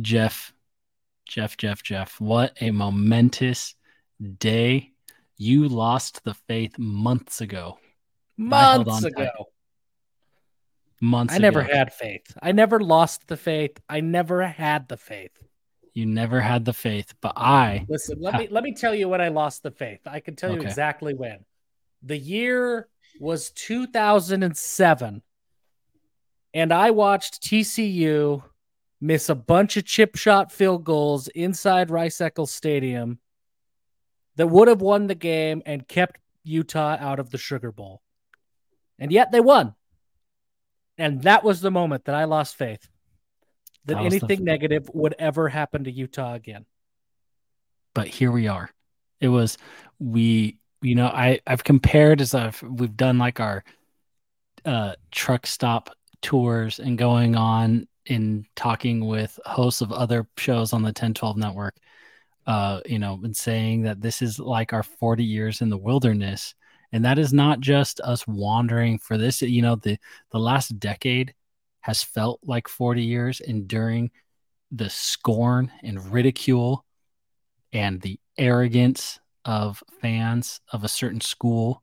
Jeff, Jeff, Jeff, Jeff, what a momentous day. You lost the faith months ago. Months ago. Months I never had faith. I never lost the faith. I never had the faith. You never had the faith, but I listen. Let ha- me let me tell you when I lost the faith. I can tell you exactly when. The year was 2007, and I watched TCU miss a bunch of chip shot field goals inside Rice Eccles Stadium that would have won the game and kept Utah out of the Sugar Bowl. And yet they won. And that was the moment that I lost faith that, anything negative would ever happen to Utah again. But here we are. It was we you know, I I've compared as I've we've done like our uh truck stop tours and going on in talking with hosts of other shows on the 1012 network uh you know and saying that this is like our 40 years in the wilderness. And that is not just us wandering for this you know the the last decade has felt like 40 years enduring the scorn and ridicule and the arrogance of fans of a certain school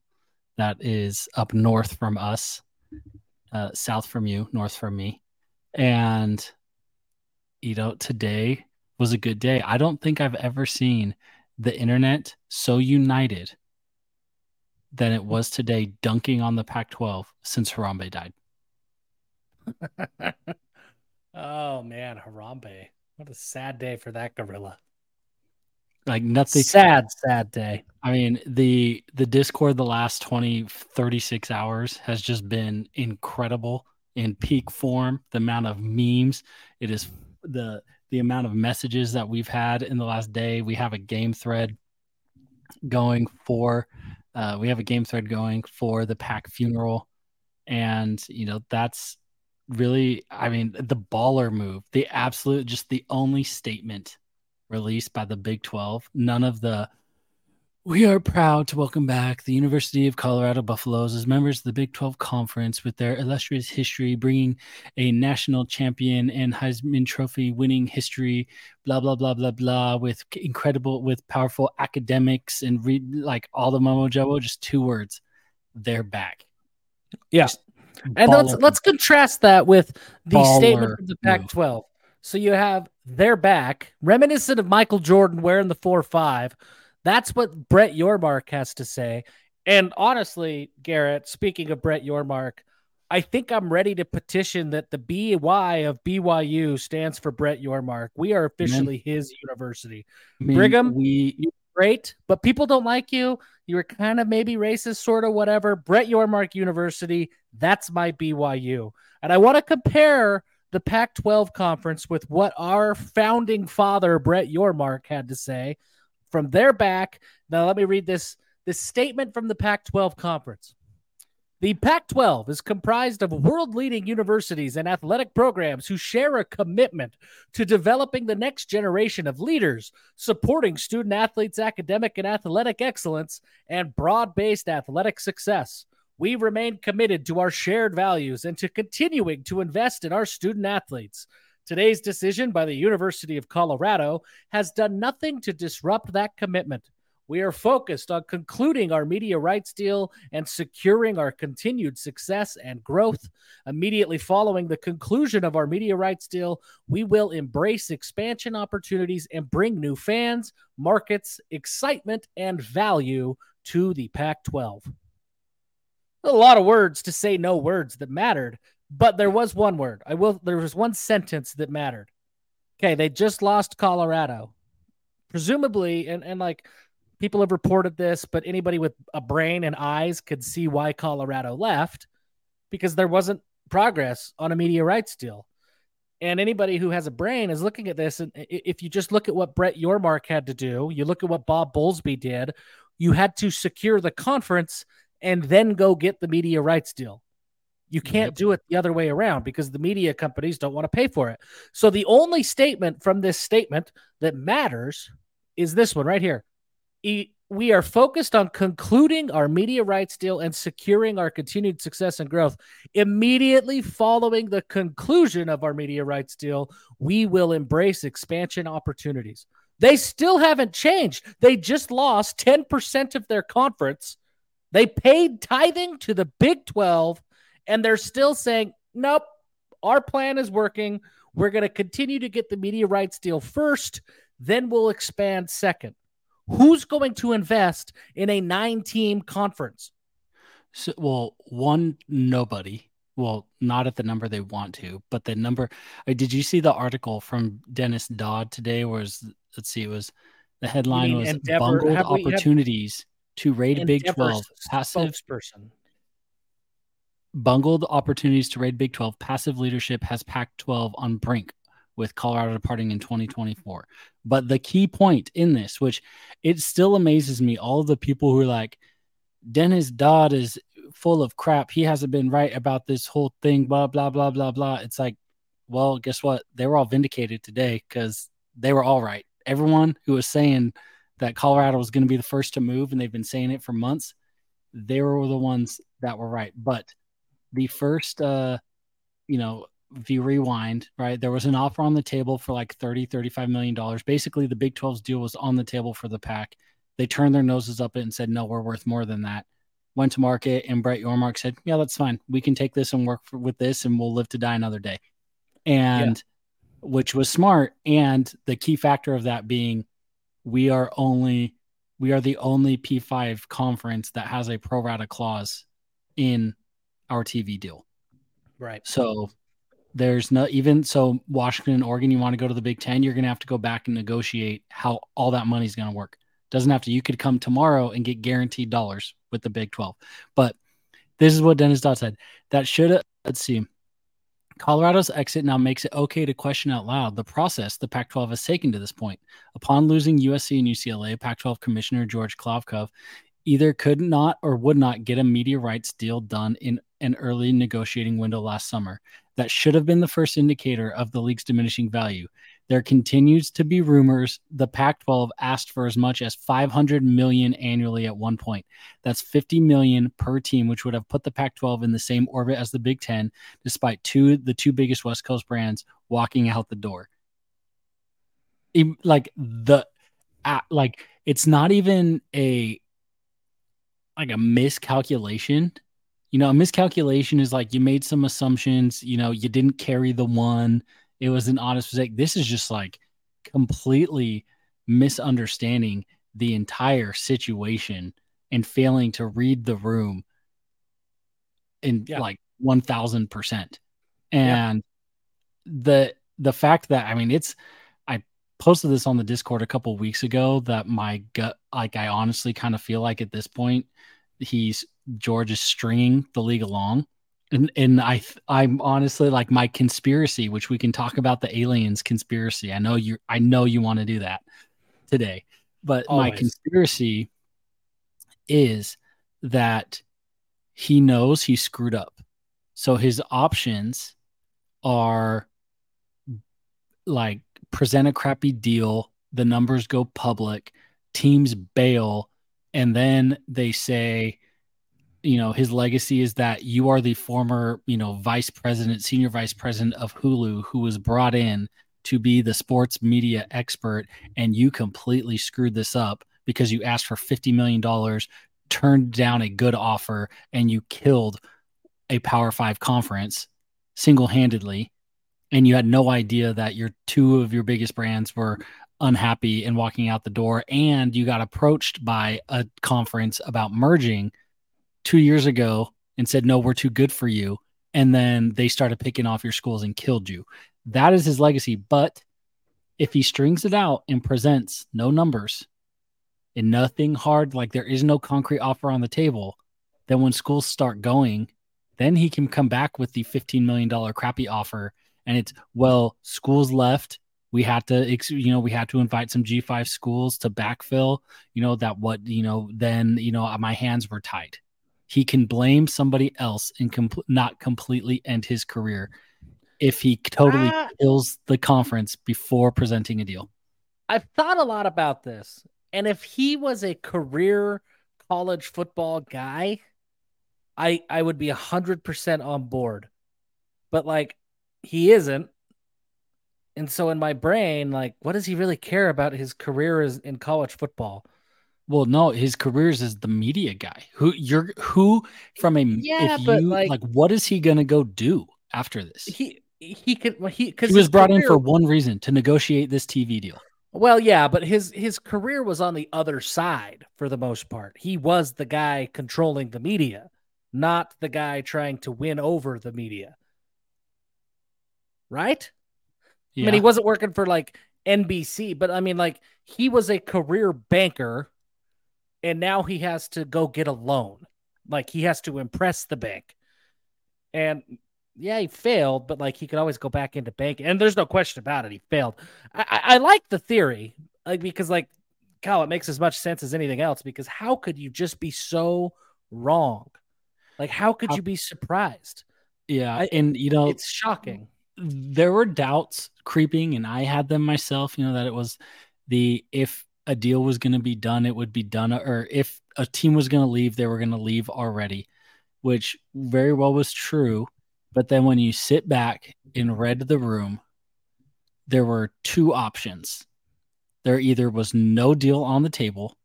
that is up north from us uh, south from you north from me and you know today was a good day i don't think i've ever seen the internet so united than it was today dunking on the Pac 12 since Harambe died. oh, man. Harambe. What a sad day for that gorilla. Like nothing sad, sad day. I mean, the the Discord the last 20, 36 hours has just been incredible in peak form. The amount of memes, it is the the amount of messages that we've had in the last day. We have a game thread going for uh, we have a game thread going for the Pac funeral, and you know that's really, I mean, the baller move, the absolute, just the only statement released by the Big Twelve. None of the we are proud to welcome back the University of Colorado Buffaloes as members of the Big 12 Conference with their illustrious history, bringing a national champion and Heisman Trophy winning history, blah, blah, blah, blah, blah, with incredible, with powerful academics and read like all the Momo Jobo, just two words. They're back. Yeah. Just and let's let's contrast that with the statement from the Pac 12. So you have they're back, reminiscent of Michael Jordan wearing the 4 5 that's what Brett Yormark has to say. And honestly, Garrett, speaking of Brett Yormark, I think I'm ready to petition that the BY of BYU stands for Brett Yormark. We are officially Man. his university. Man, Brigham, we you're great, but people don't like you. You were kind of maybe racist, sort of whatever. Brett Yormark University, that's my BYU. And I want to compare the Pac 12 conference with what our founding father, Brett Yormark, had to say from their back. Now, let me read this, this statement from the Pac 12 conference. The Pac 12 is comprised of world leading universities and athletic programs who share a commitment to developing the next generation of leaders, supporting student athletes' academic and athletic excellence, and broad based athletic success. We remain committed to our shared values and to continuing to invest in our student athletes. Today's decision by the University of Colorado has done nothing to disrupt that commitment. We are focused on concluding our media rights deal and securing our continued success and growth. Immediately following the conclusion of our media rights deal, we will embrace expansion opportunities and bring new fans, markets, excitement, and value to the Pac 12. A lot of words to say no words that mattered, but there was one word. I will. There was one sentence that mattered. Okay, they just lost Colorado, presumably, and and like people have reported this, but anybody with a brain and eyes could see why Colorado left because there wasn't progress on a media rights deal. And anybody who has a brain is looking at this. And if you just look at what Brett Yormark had to do, you look at what Bob Bowlesby did, you had to secure the conference and then go get the media rights deal. You can't yep. do it the other way around because the media companies don't want to pay for it. So the only statement from this statement that matters is this one right here. E- we are focused on concluding our media rights deal and securing our continued success and growth. Immediately following the conclusion of our media rights deal, we will embrace expansion opportunities. They still haven't changed. They just lost 10% of their conference. They paid tithing to the Big 12, and they're still saying, nope, our plan is working. We're going to continue to get the media rights deal first, then we'll expand second. Who's going to invest in a nine team conference? So, well, one, nobody. Well, not at the number they want to, but the number. Uh, did you see the article from Dennis Dodd today? Was let's see, it was the headline was Endeavor, bungled opportunities to raid Big Twelve passive person. Bungled opportunities to raid Big Twelve. Passive leadership has Pac twelve on brink with Colorado departing in 2024. But the key point in this, which it still amazes me, all the people who are like, Dennis Dodd is full of crap. He hasn't been right about this whole thing, blah, blah, blah, blah, blah. It's like, well, guess what? They were all vindicated today because they were all right. Everyone who was saying that Colorado was going to be the first to move, and they've been saying it for months, they were the ones that were right. But the first, uh, you know, if you rewind, right, there was an offer on the table for like 30, 35 million dollars. Basically, the Big 12's deal was on the table for the Pac. They turned their noses up it and said, no, we're worth more than that. Went to market, and Brett Yormark said, yeah, that's fine. We can take this and work for, with this, and we'll live to die another day. And yeah. which was smart. And the key factor of that being, we are only, we are the only P5 conference that has a pro rata clause in our TV deal. Right. So there's no even so Washington and Oregon, you want to go to the Big Ten, you're gonna have to go back and negotiate how all that money's gonna work. Doesn't have to. You could come tomorrow and get guaranteed dollars with the Big 12. But this is what Dennis Dodd said. That should let's see. Colorado's exit now makes it okay to question out loud the process the Pac 12 has taken to this point. Upon losing USC and UCLA, Pac 12 Commissioner George Kliavkoff either could not or would not get a media rights deal done in an early negotiating window last summer that should have been the first indicator of the league's diminishing value. There continues to be rumors the Pac-12 asked for as much as 500 million annually at one point. That's 50 million per team, which would have put the Pac-12 in the same orbit as the Big 10 despite two the two biggest West Coast brands walking out the door. like the like it's not even a like a miscalculation you know, a miscalculation is like you made some assumptions, you know, you didn't carry the one, it was an honest mistake. This is just like completely misunderstanding the entire situation and failing to read the room in yeah. like 1000%. And yeah. the the fact that I mean it's I posted this on the Discord a couple weeks ago that my gut like I honestly kind of feel like at this point he's George is stringing the league along. And, and I I'm honestly like my conspiracy, which we can talk about the aliens conspiracy. I know you I know you want to do that today, but Always. my conspiracy is that he knows he screwed up. So his options are like present a crappy deal, the numbers go public, teams bail, and then they say, you know, his legacy is that you are the former, you know, vice president, senior vice president of Hulu, who was brought in to be the sports media expert, and you completely screwed this up because you asked for $50 million, turned down a good offer, and you killed a Power Five conference single handedly. And you had no idea that your two of your biggest brands were unhappy and walking out the door. And you got approached by a conference about merging two years ago and said, no, we're too good for you. And then they started picking off your schools and killed you. That is his legacy. But if he strings it out and presents no numbers and nothing hard, like there is no concrete offer on the table, then when schools start going, then he can come back with the $15 million crappy offer. And it's, well, schools left we had to you know we had to invite some g5 schools to backfill you know that what you know then you know my hands were tied he can blame somebody else and com- not completely end his career if he totally uh, kills the conference before presenting a deal i've thought a lot about this And if he was a career college football guy, I I would be 100% on board. But like he isn't. And so in my brain, like what does he really care about his career is in college football? Well, no, his career is as the media guy. Who you're who from a yeah, but you, like, like what is he gonna go do after this? He he could well, he because he was brought career, in for one reason to negotiate this TV deal. Well, yeah, but his his career was on the other side for the most part. He was the guy controlling the media, not the guy trying to win over the media. Right? Yeah. I mean, he wasn't working for like NBC, but I mean, like he was a career banker, and now he has to go get a loan. Like he has to impress the bank, and yeah, he failed, but like he could always go back into banking. And there's no question about it, he failed. I, I, I like the theory, like because like Kyle, it makes as much sense as anything else. Because how could you just be so wrong? Like, how could you be surprised? Yeah, and you know, it's shocking. There were doubts creeping, and I had them myself. You know that it was the if a deal was going to be done, it would be done, or if a team was going to leave, they were going to leave already, which very well was true. But then when you sit back and read the room, there were two options. There either was no deal on the table,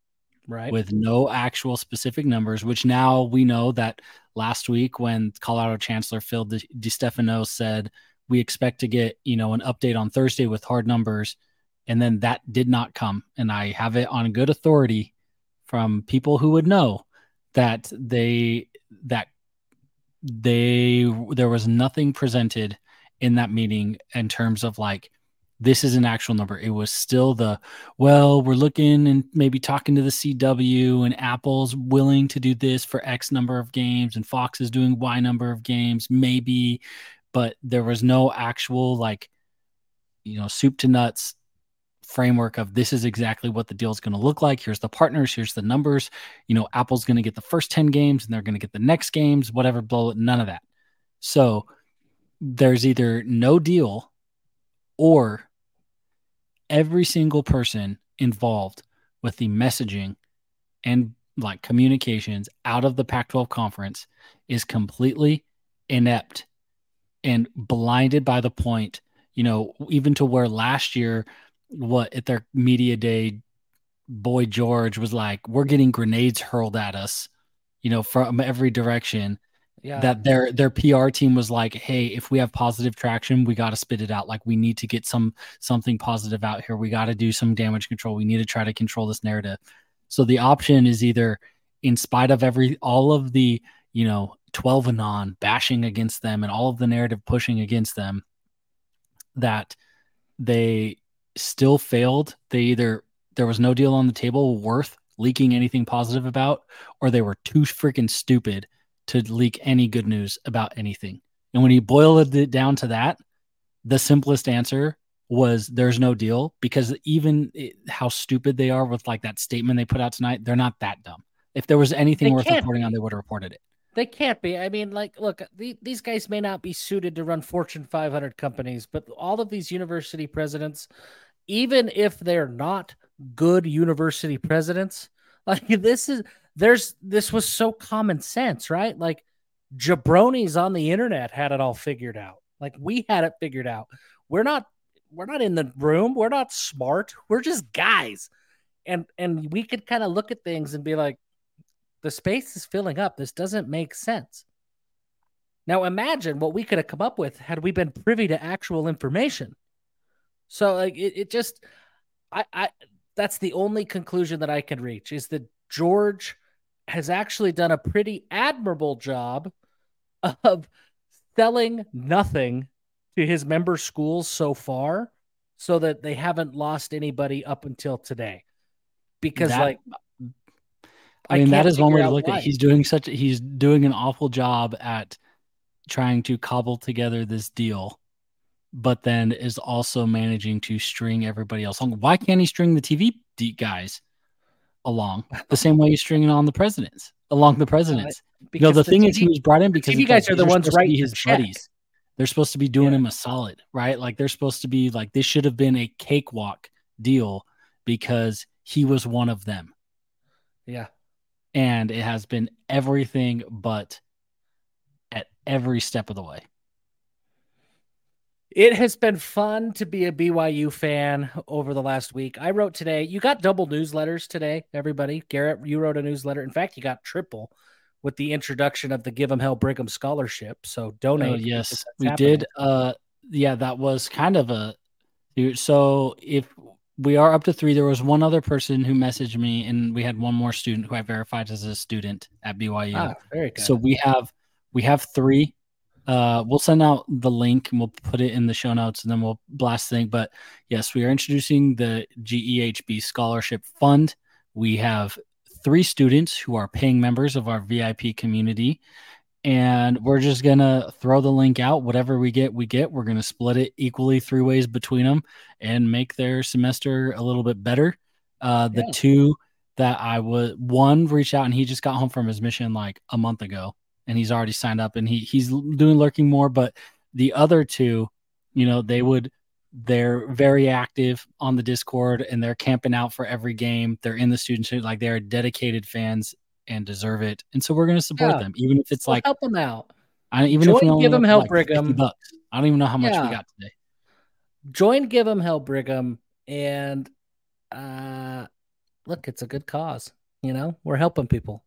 right, with no actual specific numbers, which now we know that last week when Colorado Chancellor Phil DiStefano said we expect to get you know an update on Thursday with hard numbers, and then that did not come, and I have it on good authority from people who would know that they that they there was nothing presented in that meeting in terms of like this is an actual number. It was still the well, we're looking and maybe talking to the CW and Apple's willing to do this for X number of games and Fox is doing Y number of games, maybe, but there was no actual like you know soup to nuts framework of this is exactly what the deal is going to look like. Here's the partners, here's the numbers. You know, Apple's going to get the first 10 games and they're going to get the next games, whatever, blow it, none of that. So there's either no deal or every single person involved with the messaging and like communications out of the Pac 12 conference is completely inept and blinded by the point, you know, even to where last year what at their media day, Boy George was like, "We're getting grenades hurled at us, you know, from every direction." Yeah. That their their PR team was like, "Hey, if we have positive traction, we got to spit it out. Like we need to get some something positive out here. We got to do some damage control. We need to try to control this narrative." So the option is either, in spite of every all of the you know 12 and on bashing against them and all of the narrative pushing against them, that they still failed. They either there was no deal on the table worth leaking anything positive about, or they were too freaking stupid to leak any good news about anything. And when you boiled it down to that, the simplest answer was there's no deal because even it, how stupid they are with like that statement they put out tonight, they're not that dumb. If there was anything they worth reporting be. on, they would have reported it. They can't be. I mean, like, look, the, these guys may not be suited to run Fortune 500 companies, but all of these university presidents, even if they're not good university presidents, like this is there's this was so common sense, right? Like jabronis on the internet had it all figured out. Like we had it figured out. We're not we're not in the room. We're not smart. We're just guys. And and we could kind of look at things and be like, the space is filling up. This doesn't make sense. Now imagine what we could have come up with had we been privy to actual information. So like it, it just I I that's the only conclusion that I can reach is that George has actually done a pretty admirable job of selling nothing to his member schools so far so that they haven't lost anybody up until today. Because that, like I mean, that is one way to look why. at. He's doing such. He's doing an awful job at trying to cobble together this deal, but then is also managing to string everybody else along. Why can't he string the TV deep guys along the same way he's stringing on the presidents along the presidents? Because no, the, the thing TV, is, he was brought in because you guys are the ones right his check. buddies. They're supposed to be doing yeah. him a solid, right? Like they're supposed to be like this should have been a cakewalk deal because he was one of them. Yeah. And it has been everything but at every step of the way. It has been fun to be a BYU fan over the last week. I wrote today, you got double newsletters today, everybody. Garrett, you wrote a newsletter. In fact, you got triple with the introduction of the Give 'em Hell Brigham scholarship. So donate. Oh, yes, we happening. did. Uh, yeah, that was kind of a. So if we are up to three, there was one other person who messaged me, and we had one more student who I verified as a student at BYU. Ah, very good. So we have we have three uh, we'll send out the link and we'll put it in the show notes and then we'll blast the thing. But yes, we are introducing the GEHB Scholarship Fund. We have three students who are paying members of our VIP community. And we're just to throw the link out. Whatever we get, we get. We're to split it equally three ways between them and make their semester a little bit better. Uh, the yeah. two that I would, one reached out and he just got home from his mission like a month ago and he's already signed up and he he's doing lurking more. But the other two, you know, they would they're very active on the Discord and they're camping out for every game. They're in the student like they're dedicated fans and deserve it. And so we're going to support yeah. them, even if it's we'll like help them out. I even Join, if we only give them help, like Brigham. Bucks. I don't even know how much yeah. we got today. Join, give them help, Brigham, and uh, look, it's a good cause. You know, we're helping people.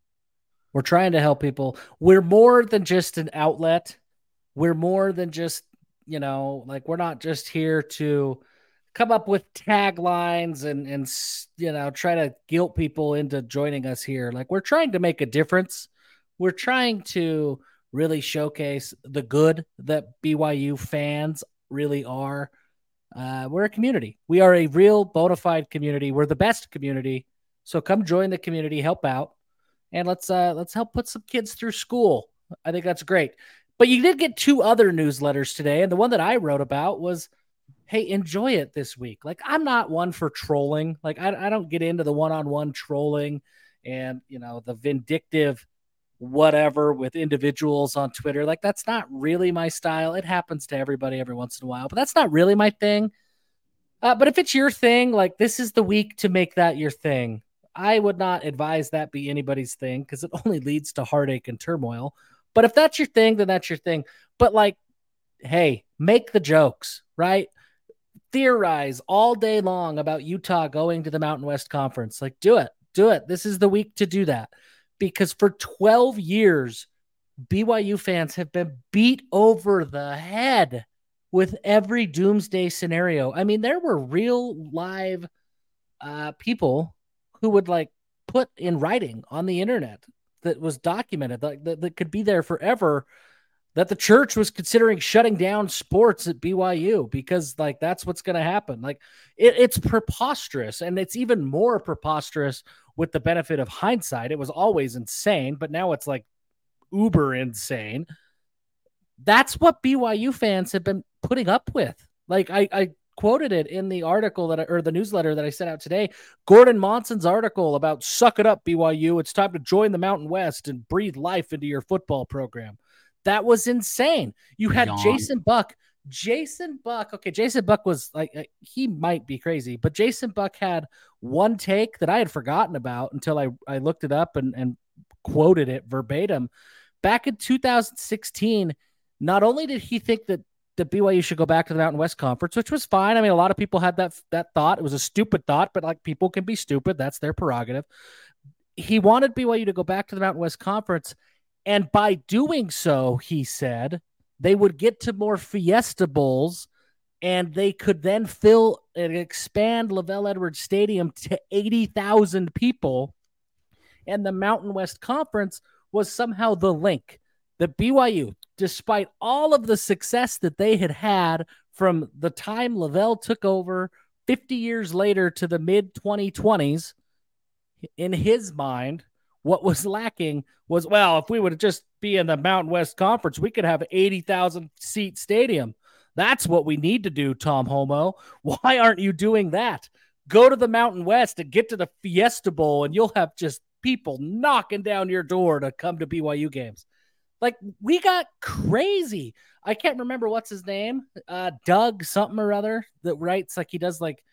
We're trying to help people. We're more than just an outlet. We're more than just, you know, like we're not just here to come up with taglines and and you know, try to guilt people into joining us here. Like we're trying to make a difference. We're trying to really showcase the good that BYU fans really are. Uh, we're a community. We are a real bona fide community. We're the best community. So come join the community, help out and let's uh let's help put some kids through school. I think that's great. But you did get two other newsletters today, and the one that I wrote about was hey, enjoy it this week. Like I'm not one for trolling. Like I, I don't get into the one-on-one trolling and you know the vindictive whatever with individuals on Twitter. Like that's not really my style. It happens to everybody every once in a while, but that's not really my thing. Uh, but if it's your thing, like this is the week to make that your thing. I would not advise that be anybody's thing because it only leads to heartache and turmoil. But if that's your thing, then that's your thing. But like, hey, make the jokes, right? Theorize all day long about Utah going to the Mountain West Conference. Like, do it, do it. This is the week to do that because for 12 years, BYU fans have been beat over the head with every doomsday scenario. I mean, there were real live uh, people who would like put in writing on the internet that was documented that, that, that could be there forever that the church was considering shutting down sports at BYU because like that's what's going to happen. Like it, it's preposterous, and it's even more preposterous with the benefit of hindsight. It was always insane, but now it's like uber insane. That's what BYU fans have been putting up with. Like I, I quoted it in the article that I, or the newsletter that I sent out today. Gordon Monson's article about suck it up BYU. It's time to join the Mountain West and breathe life into your football program. That was insane. You had Yawn. Jason Buck. Jason Buck. Okay, Jason Buck was like he might be crazy, but Jason Buck had one take that I had forgotten about until I I looked it up and and quoted it verbatim. Back in 2016, not only did he think that that BYU should go back to the Mountain West Conference, which was fine. I mean, a lot of people had that that thought. It was a stupid thought, but like people can be stupid. That's their prerogative. He wanted BYU to go back to the Mountain West Conference, and by doing so, he said they would get to more Fiesta Bowls, and they could then fill and expand LaVell Edwards Stadium to eighty thousand people, and the Mountain West Conference was somehow the link. The BYU, despite all of the success that they had had from the time LaVell took over 50 years later to the mid 2020s, in his mind, what was lacking was well, if we would just be in the Mountain West Conference, we could have 80,000 seat stadium. That's what we need to do, Tom Holmoe. Why aren't you doing that? Go to the Mountain West and get to the Fiesta Bowl, and you'll have just people knocking down your door to come to BYU games. Like we got crazy. I can't remember what's his name. Uh, Doug something or other that writes like he does like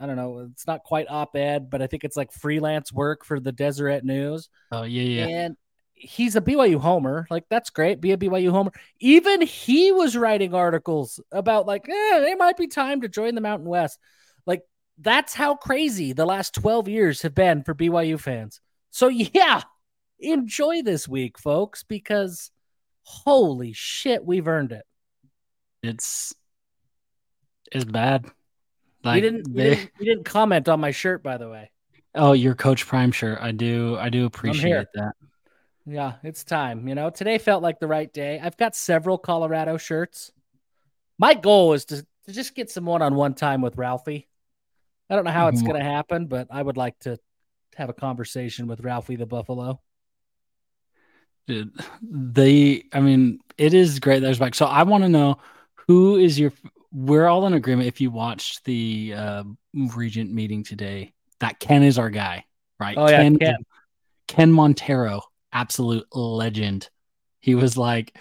I don't know, it's not quite op ed, but I think it's like freelance work for the Deseret News. Oh, yeah, yeah. And he's a BYU homer. Like, that's great. Be a BYU homer. Even he was writing articles about, like, eh, it might be time to join the Mountain West. Like, that's how crazy the last 12 years have been for BYU fans. So, yeah, enjoy this week, folks, because holy shit, we've earned it. It's it's bad. Like you didn't, they... you didn't you didn't comment on my shirt, by the way. Oh, your Coach Prime shirt. I do I do appreciate that. Yeah, it's time. You know, today felt like the right day. I've got several Colorado shirts. My goal is to, to just get some one on one time with Ralphie. I don't know how it's mm-hmm. going to happen, but I would like to have a conversation with Ralphie the Buffalo. Dude, they, I mean, it is great there's back. So I want to know who is your, we're all in agreement. If you watched the uh, Regent meeting today, that Ken is our guy, right? Oh, Ken, yeah, Ken. Ken Montera, absolute legend. He was like,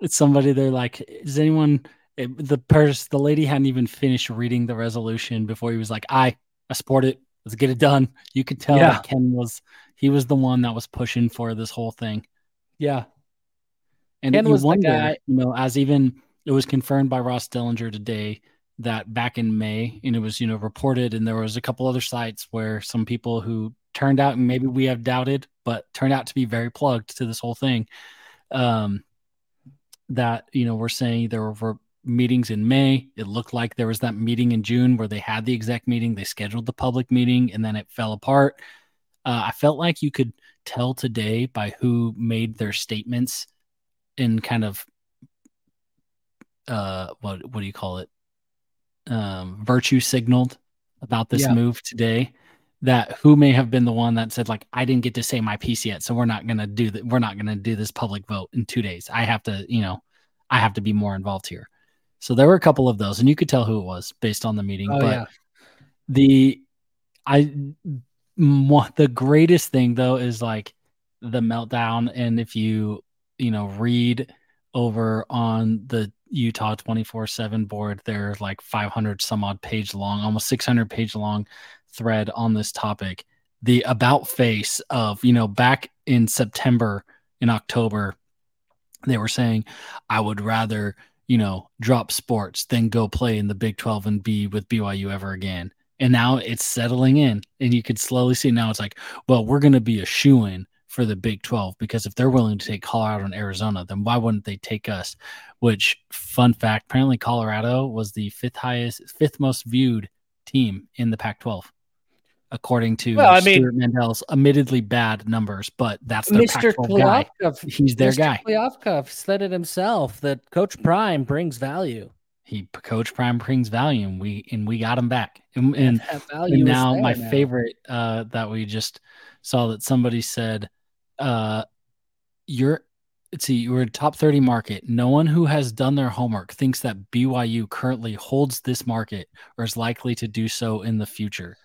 it's somebody they're like, is anyone, it, the person, the lady hadn't even finished reading the resolution before he was like, I, I support it. Let's get it done. You could tell yeah. that Ken was, he was the one that was pushing for this whole thing. Yeah. And Ken was wonder, the guy. You know, as even it was confirmed by Ross Dellenger today that back in May, and it was, you know, reported, and there was a couple other sites where some people who turned out, and maybe we have doubted, but turned out to be very plugged to this whole thing. Um, that you know, we're saying there were meetings in May. It looked like there was that meeting in June where they had the exec meeting, they scheduled the public meeting, and then it fell apart. Uh, I felt like you could tell today by who made their statements in kind of uh what what do you call it um virtue signaled about this yeah. move today that who may have been the one that said like I didn't get to say my piece yet so we're not going to do that we're not going to do this public vote in 2 days I have to you know I have to be more involved here so there were a couple of those and you could tell who it was based on the meeting oh, but yeah. the I the greatest thing though is like the meltdown and if you you know read over on the utah 24-7 board there's like 500 some odd page long almost 600 page long thread on this topic. The about face of you know back in september in october they were saying i would rather you know drop sports than go play in the big 12 and be with byu ever again. And now it's settling in and you could slowly see now it's like well we're going to be a shoe in for the big 12 because if they're willing to take colorado and arizona then why wouldn't they take us which fun fact apparently colorado was the fifth highest fifth most viewed team in the pac 12 according to well, I mean, Stewart Mandel's admittedly bad numbers, but that's the Mr. guy. He's their Mr. guy. Kliavkoff said it himself that Coach Prime brings value he coach prime brings value and we and we got him back and, and, and now my man. favorite uh that we just saw that somebody said uh you're let's see you're a top 30 market no one who has done their homework thinks that byu currently holds this market or is likely to do so in the future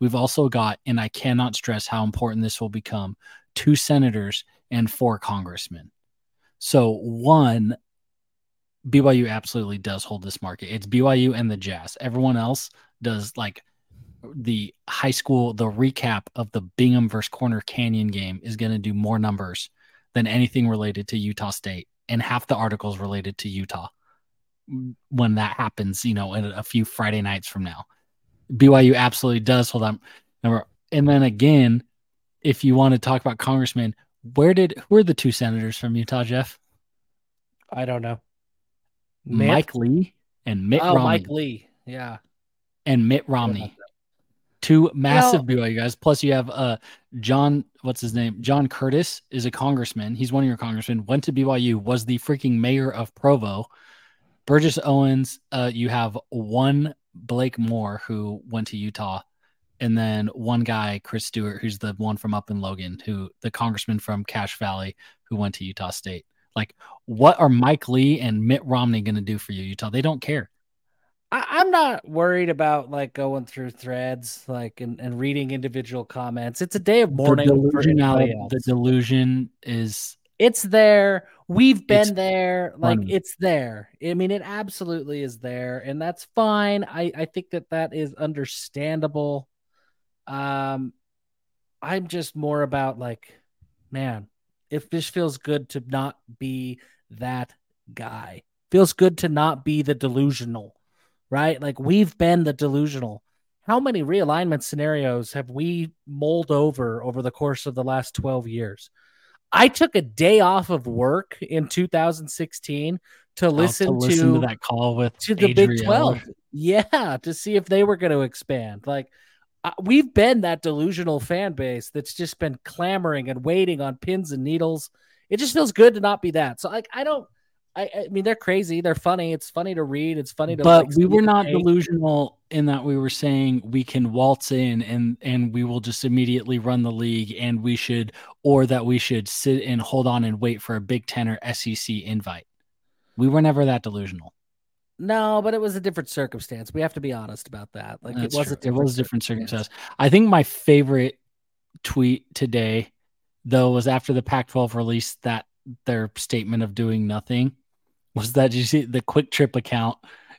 we've also got and i cannot stress how important this will become two senators and four congressmen so one BYU absolutely does hold this market. It's BYU and the Jazz. Everyone else does like the high school, the recap of the Bingham versus Corner Canyon game is going to do more numbers than anything related to Utah State. And half the articles related to Utah when that happens, you know, in a few Friday nights from now. BYU absolutely does hold on. Number, And then again, if you want to talk about congressmen, where did who are the two senators from Utah, Jeff? I don't know. Mitt? Mike Lee and Mitt oh, Romney. Mike Lee. Yeah. And Mitt Romney. Two massive well, BYU guys. Plus you have uh John, what's his name? John Curtis is a congressman. He's one of your congressmen, went to BYU, was the freaking mayor of Provo. Burgess Owens, uh, you have one Blake Moore who went to Utah, and then one guy, Chris Stewart, who's the one from up in Logan, who the congressman from Cache Valley who went to Utah State. Like, what are Mike Lee and Mitt Romney going to do for you, Utah? They don't care. I, am not worried about like going through threads, like and, and reading individual comments. It's a day of mourning. The delusion, the delusion is It's there. We've been there. Like it's there. I mean, it absolutely is there, and that's fine. I I think that that is understandable. Um, I'm just more about like, man, it just feels good to not be that guy. Feels good to not be the delusional, right? Like we've been the delusional. How many realignment scenarios have we mulled over over the course of the last 12 years? I took a day off of work in 2016 to listen, to, listen to, that call with to the Big 12. Yeah, to see if they were going to expand. Like uh, we've been that delusional fan base that's just been clamoring and waiting on pins and needles. It just feels good to not be that. So like I don't I, I mean, they're crazy. They're funny. It's funny to read. It's funny to. But like, we were not delusional in that we were saying we can waltz in and and we will just immediately run the league, and we should, or that we should sit and hold on and wait for a Big Ten or SEC invite. We were never that delusional. No, but it was a different circumstance. We have to be honest about that. Like That's it was true. a it was a different circumstance. I think my favorite tweet today, though, was after the Pac-12 released that their statement of doing nothing was that you see the QuikTrip account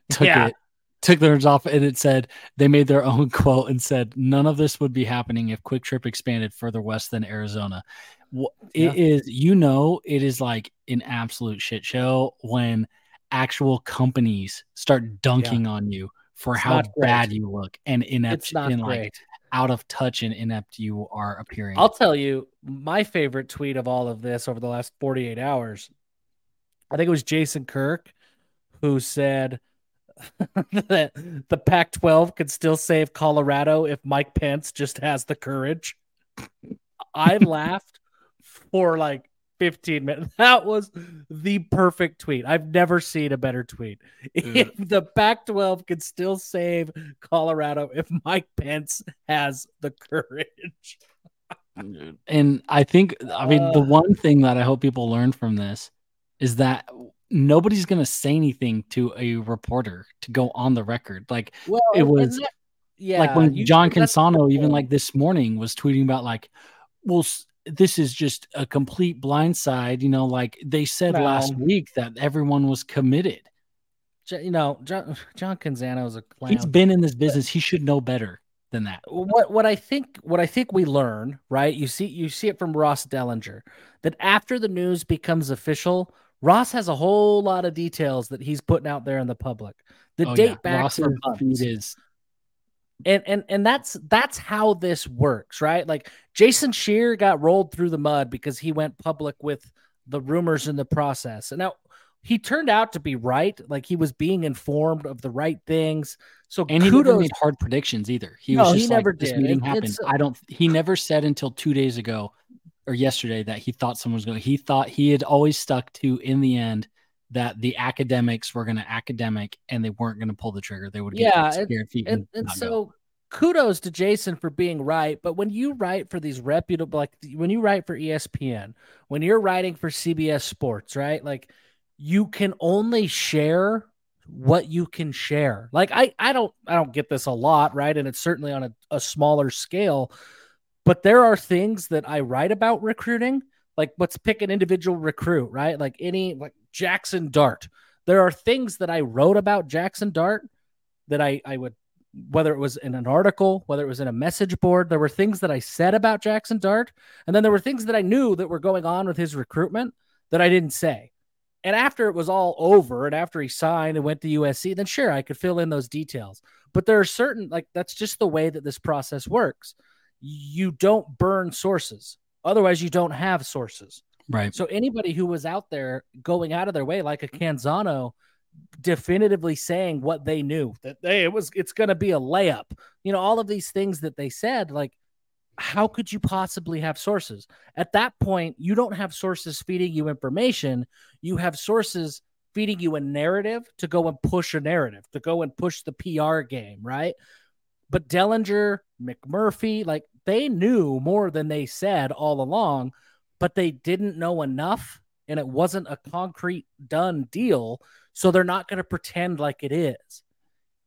took yeah. it took theirs off and it said they made their own quote and said none of this would be happening if QuikTrip expanded further west than Arizona. It yeah. is, you know, it is like an absolute shit show when actual companies start dunking yeah. on you for it's how bad you look and inept and like out of touch and inept you are appearing. I'll tell you my favorite tweet of all of this over the last 48 hours I think it was Jason Kirk who said that the Pac 12 could still save Colorado if Mike Pence just has the courage. I laughed for like 15 minutes. That was the perfect tweet. I've never seen a better tweet. If the Pac 12 could still save Colorado if Mike Pence has the courage. and I think, I mean, uh, the one thing that I hope people learn from this is that nobody's going to say anything to a reporter to go on the record. Like well, it was, that, yeah, like when you, John Canzano, even like this morning, was tweeting about like, well, this is just a complete blindside. You know, like they said no. last week that everyone was committed. You know, John, John Canzano is a clown. He's been in this business. He should know better than that. What what I think what I think we learn, right? You see you see it from Ross Dellenger that after the news becomes official, Ross has a whole lot of details that he's putting out there in the public. The oh, date yeah. back Ross's for months. is and and and that's that's how this works, right? Like Jason Scheer got rolled through the mud because he went public with the rumors in the process. And now he turned out to be right. Like he was being informed of the right things. So and kudos. he never made hard predictions either. He no, was just he like, never this meeting it, happened. I don't. He never said until two days ago or yesterday that he thought someone was going. He thought he had always stuck to in the end that the academics were going to academic and they weren't going to pull the trigger. They would get yeah, scared and, and, and so. Go. Kudos to Jason for being right, but when you write for these reputable, like when you write for ESPN, when you're writing for CBS Sports, right? Like you can only share what you can share. Like I, I don't, I don't get this a lot, right? And it's certainly on a, a smaller scale but there are things that I write about recruiting, like let's pick an individual recruit, right? Like any like Jackson Dart. There are things that I wrote about Jackson Dart that I I would whether it was in an article, whether it was in a message board, there were things that I said about Jackson Dart, and then there were things that I knew that were going on with his recruitment that I didn't say. And after it was all over, and after he signed and went to USC, then sure, I could fill in those details. But there are certain, like, that's just the way that this process works you don't burn sources. Otherwise, you don't have sources. Right. So anybody who was out there going out of their way, like a Canzano, definitively saying what they knew that hey, it was it's going to be a layup. You know, all of these things that they said, like how could you possibly have sources? At that point, you don't have sources feeding you information. You have sources feeding you a narrative to go and push a narrative, to go and push the PR game, right? But Dellenger, McMurphy, like they knew more than they said all along, but they didn't know enough and it wasn't a concrete done deal. So they're not going to pretend like it is.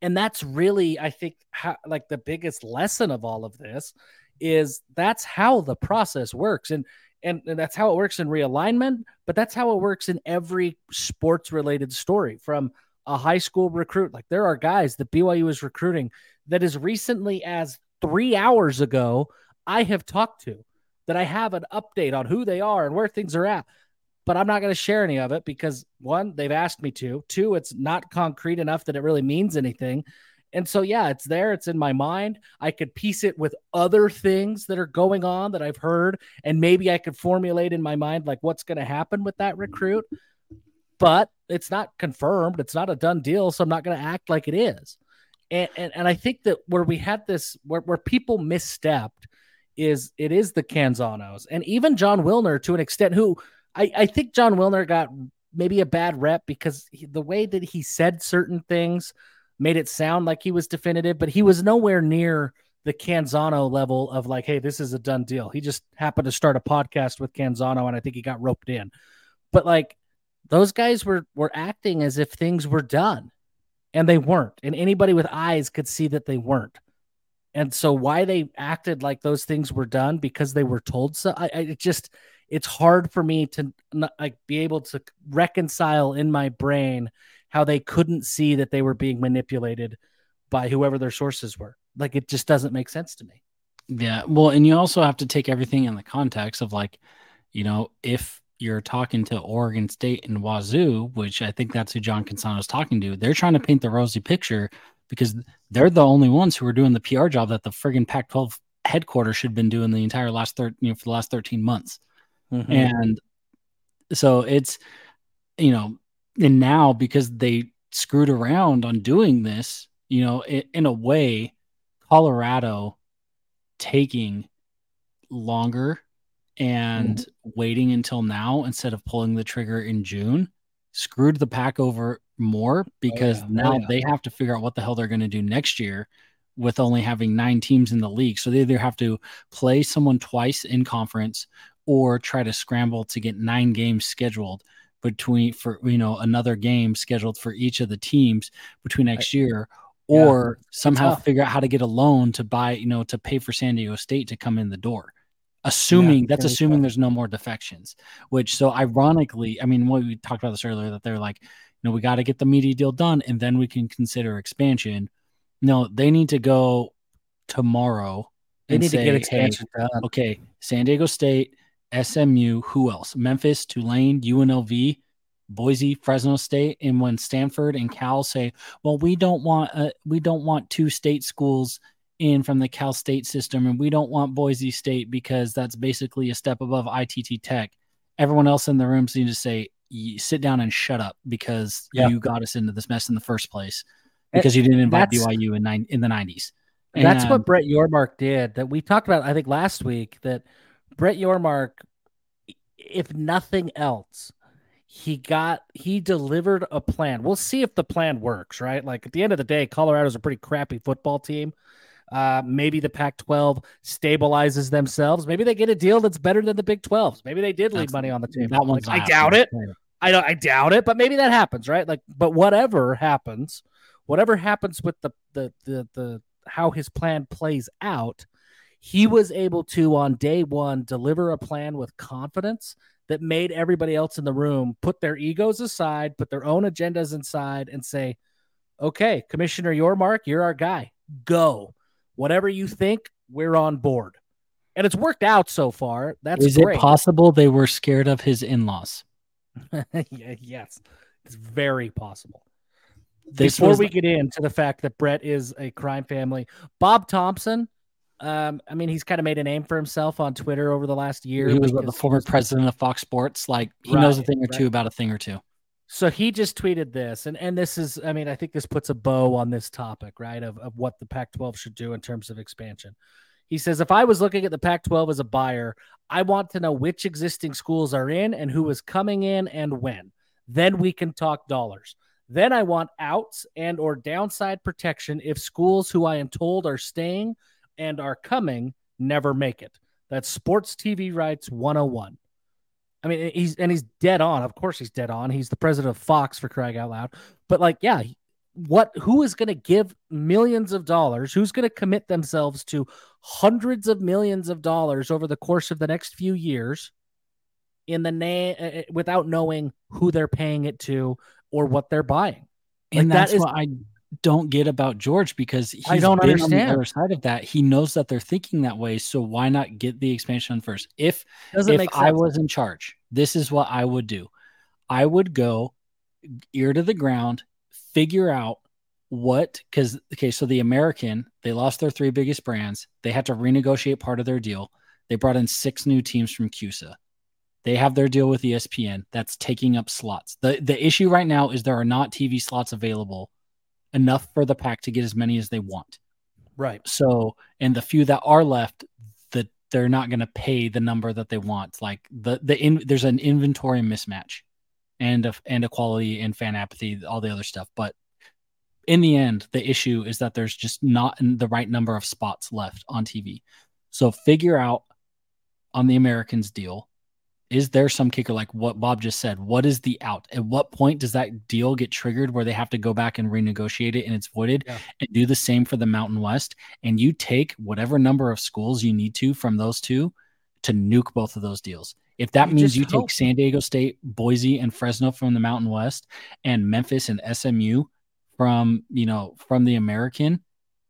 And that's really, I think, how, like the biggest lesson of all of this is that's how the process works. And And, and that's how it works in realignment, but that's how it works in every sports related story from a high school recruit. Like there are guys that BYU is recruiting that as recently as three hours ago, I have talked to that I have an update on who they are and where things are at. But I'm not going to share any of it because one, they've asked me to. Two, it's not concrete enough that it really means anything. And so, yeah, it's there. It's in my mind. I could piece it with other things that are going on that I've heard. And maybe I could formulate in my mind, like, what's going to happen with that recruit. But it's not confirmed. It's not a done deal. So I'm not going to act like it is. And, and, and I think that where we had this, where, where people misstepped, is it is the Canzanos and even Jon Wilner to an extent, who I, I think Jon Wilner got maybe a bad rep because he, the way that he said certain things made it sound like he was definitive, but he was nowhere near the Canzano level of like, hey, this is a done deal. He just happened to start a podcast with Canzano, and I think he got roped in. But like those guys were were acting as if things were done, and they weren't. And anybody with eyes could see that they weren't. And so why they acted like those things were done because they were told so. I, I just it's hard for me to not, like be able to reconcile in my brain how they couldn't see that they were being manipulated by whoever their sources were. Like it just doesn't make sense to me. Yeah. Well, and you also have to take everything in the context of like, you know, if you're talking to Oregon State and Wazoo, which I think that's who John Canzano is talking to, they're trying to paint the rosy picture because they're the only ones who are doing the PR job that the friggin' Pac-12 headquarters should have been doing the entire last third, you know, for the last 13 months. Mm-hmm. And so it's, you know, and now because they screwed around on doing this, you know, it, in a way, Colorado taking longer and mm-hmm. waiting until now instead of pulling the trigger in June screwed the Pac over more because oh, yeah. now oh, yeah. they have to figure out what the hell they're going to do next year with only having nine teams in the league. So they either have to play someone twice in conference or try to scramble to get nine games scheduled between for you know another game scheduled for each of the teams between next year or yeah, somehow figure out how to get a loan to buy you know to pay for San Diego State to come in the door assuming yeah, that's assuming tough. there's no more defections which so ironically i mean what we talked about this earlier that they're like you know we got to get the media deal done and then we can consider expansion no they need to go tomorrow they need say, to get expansion hey, done okay san diego state SMU, who else? Memphis, Tulane, UNLV, Boise, Fresno State, and when Stanford and Cal say, "Well, we don't want uh, we don't want two state schools in from the Cal State system, and we don't want Boise State because that's basically a step above ITT Tech," everyone else in the room seems to say, "Sit down and shut up because you got us into this mess in the first place because you didn't invite BYU in nine, in the '90s." That's what Brett Yormark did. That we talked about, I think, last week. That Brett Yormark, if nothing else, he got he delivered a plan. We'll see if the plan works, right? Like at the end of the day, Colorado's a pretty crappy football team. Uh, maybe the Pac-12 stabilizes themselves. Maybe they get a deal that's better than the Big 12s. Maybe they did leave money on the table. That one's like, I doubt it. I don't. I doubt it, but maybe that happens, right? Like, but whatever happens, whatever happens with the the the the how his plan plays out, he was able to on day one deliver a plan with confidence that made everybody else in the room put their egos aside, put their own agendas inside, and say, "Okay, Commissioner Yormark, you're our guy. Go. Whatever you think, we're on board." And it's worked out so far. That's is great. it possible they were scared of his in-laws? yes, it's very possible. This Before we get into the fact that Brett is a crime family, Bob Thompson um, I mean, he's kind of made a name for himself on Twitter over the last year. He was the former president of Fox Sports. Like he right, knows a thing or right. two about a thing or two. So he just tweeted this, and and this is, I mean, I think this puts a bow on this topic, right? Of of what the Pac-12 should do in terms of expansion. He says, if I was looking at the Pac-12 as a buyer, I want to know which existing schools are in and who is coming in and when. Then we can talk dollars. Then I want outs and or downside protection if schools who I am told are staying and are coming never make it. That's sports TV rights 101. I mean, he's and he's dead on. Of course, he's dead on. He's the president of Fox for crying out loud. But like, yeah, what? Who is going to give millions of dollars? Who's going to commit themselves to hundreds of millions of dollars over the course of the next few years in the name uh, uh, without knowing who they're paying it to or what they're buying. Like and that's that is, what I don't get about George because he's I don't understand. on the other side of that. He knows that they're thinking that way. So why not get the expansion first? If Doesn't if I was in charge, this is what I would do. I would go ear to the ground, figure out what because okay, so the American they lost their three biggest brands. They had to renegotiate part of their deal. They brought in six new teams from CUSA. They have their deal with ESPN that's taking up slots. The the issue right now is there are not TV slots available enough for the Pac to get as many as they want. Right. So, and the few that are left, that they're not going to pay the number that they want. Like the the in, there's an inventory mismatch, and a, and equality and fan apathy, all the other stuff. But in the end, the issue is that there's just not the right number of spots left on TV. So figure out on the Americans deal is there some kicker like what Bob just said? What is the out? At what point does that deal get triggered where they have to go back and renegotiate it and it's voided yeah. and do the same for the Mountain West? And you take whatever number of schools you need to from those two to nuke both of those deals. If that you means you hope. take San Diego State, Boise, and Fresno from the Mountain West and Memphis and SMU from, you know, from the American,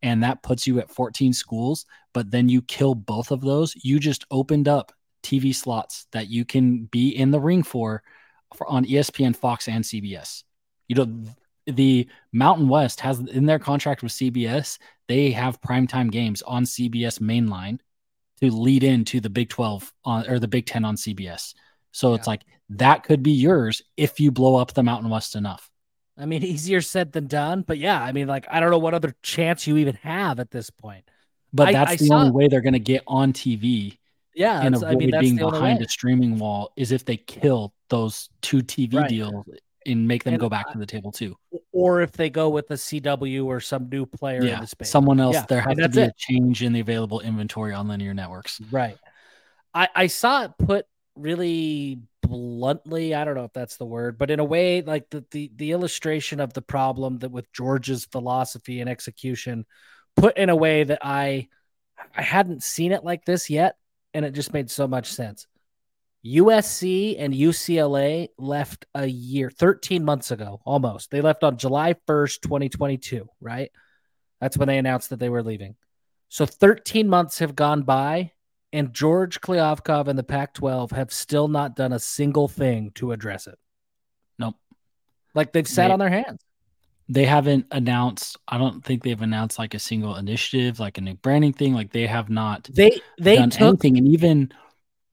and that puts you at 14 schools, but then you kill both of those, you just opened up TV slots that you can be in the ring for, for on ESPN, Fox, and CBS. You know, the Mountain West has in their contract with CBS, they have primetime games on CBS mainline to lead into the Big 12 on or the Big 10 on CBS. So yeah. it's like that could be yours if you blow up the Mountain West enough. I mean, easier said than done, but yeah, I mean, like I don't know what other chance you even have at this point. But I, that's I the saw... only way they're going to get on TV yeah, and avoid I mean, being behind a streaming wall is if they kill those two TV right. deals and make them and, go back to the table too. Or if they go with the CW or some new player yeah, in the space. Someone else, yeah, there has to be it. a change in the available inventory on linear networks. Right. I, I saw it put really bluntly, I don't know if that's the word, but in a way, like the, the the illustration of the problem that with George's philosophy and execution put in a way that I I hadn't seen it like this yet and it just made so much sense. USC and UCLA left a year, 13 months ago, almost. They left on July 1st, 2022, right? That's when they announced that they were leaving. So 13 months have gone by, and George Kliavkoff and the Pac 12 have still not done a single thing to address it. Nope. Like they've sat they, on their hands. They haven't announced, I don't think they've announced like a single initiative, like a new branding thing. Like they have not they they done took, anything. And even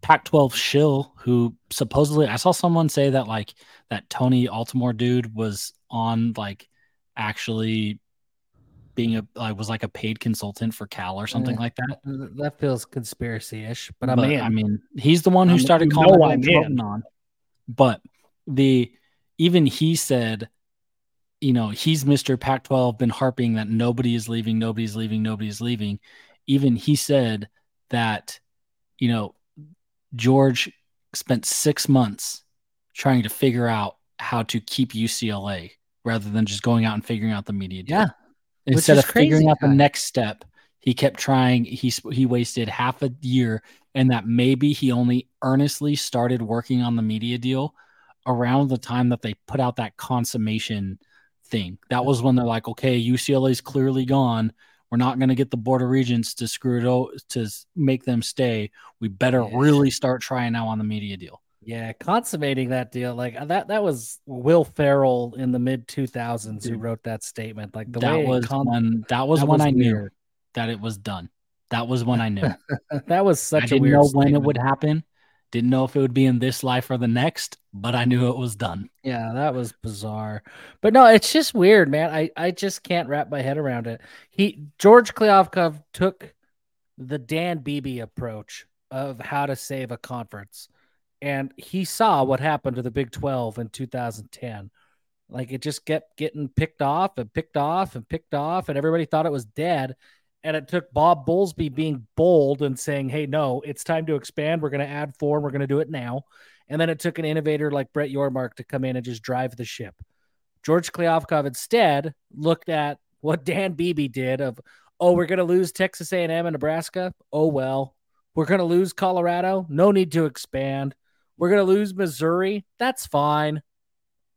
Pac 12 Shill, who supposedly I saw someone say that like that Tony Altimore dude was on like actually being a like was like a paid consultant for Cal or something yeah, like that. That feels conspiracy ish, but, but I mean, I mean, he's the one who started calling no, on. But the even he said you know, he's Mr. Pac 12, been harping that nobody is leaving, nobody's leaving, nobody's leaving. Even he said that, you know, George spent six months trying to figure out how to keep UCLA rather than just going out and figuring out the media deal. Yeah. Instead of figuring out the next step, he kept trying. He he wasted half a year, and that maybe he only earnestly started working on the media deal around the time that they put out that consummation thing. That was when they're like, okay, UCLA is clearly gone. We're not going to get the Board of Regents to screw it o- to make them stay. We better yeah. really start trying now on the media deal. Yeah, consummating that deal like uh, that. That was Will Ferrell in the mid two thousands who wrote that statement. Like the that was con- when that was that when was I weird. knew that it was done. That was when I knew. that was such I a didn't weird know statement. when it would happen. Didn't know if it would be in this life or the next, but I knew it was done. Yeah, that was bizarre. But no, it's just weird, man. I, I just can't wrap my head around it. He George Kliavkoff took the Dan Beebe approach of how to save a conference. And he saw what happened to the Big 12 in 2010. Like it just kept getting picked off and picked off and picked off, and everybody thought it was dead. And it took Bob Bowlesby being bold and saying, hey, no, it's time to expand. We're going to add four and we're going to do it now. And then it took an innovator like Brett Yormark to come in and just drive the ship. George Kliavkoff instead looked at what Dan Beebe did of, oh, we're going to lose Texas A&M and Nebraska. Oh, well, we're going to lose Colorado. No need to expand. We're going to lose Missouri. That's fine.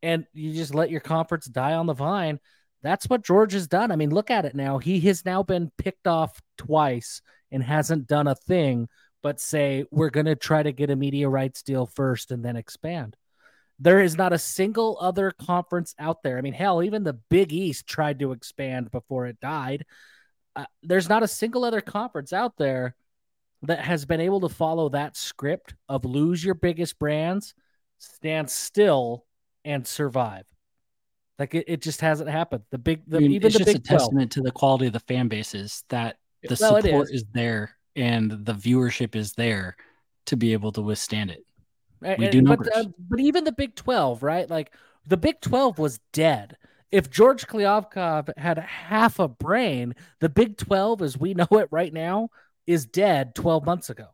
And you just let your conference die on the vine. That's what George has done. I mean, look at it now. He has now been picked off twice and hasn't done a thing but say, we're going to try to get a media rights deal first and then expand. There is not a single other conference out there. I mean, hell, even the Big East tried to expand before it died. Uh, there's not a single other conference out there that has been able to follow that script of lose your biggest brands, stand still, and survive. Like it, it just hasn't happened. The big, the, I mean, even it's the just big a testament 12. to the quality of the fan bases that the well, support is. is. there and the viewership is there to be able to withstand it. We and, do numbers. But, uh, but even the Big Twelve, right? Like the Big Twelve was dead. If George Kliavkoff had half a brain, the Big Twelve, as we know it right now, is dead 12 months ago.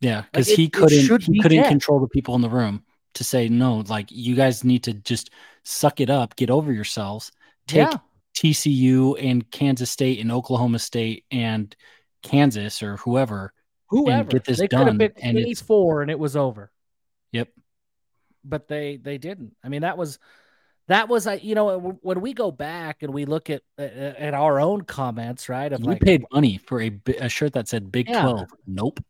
Yeah, because like he couldn't he couldn't dead. control the people in the room to say no. Like you guys need to just suck it up, get over yourselves, take yeah. TCU and Kansas State and Oklahoma State and Kansas or whoever, whoever get this they done. Could have picked and 84 and it was over. Yep. But they they didn't. I mean that was that was uh, you know uh, when we go back and we look at uh, at our own comments right of you like, paid money for a, a shirt that said big yeah. 12 nope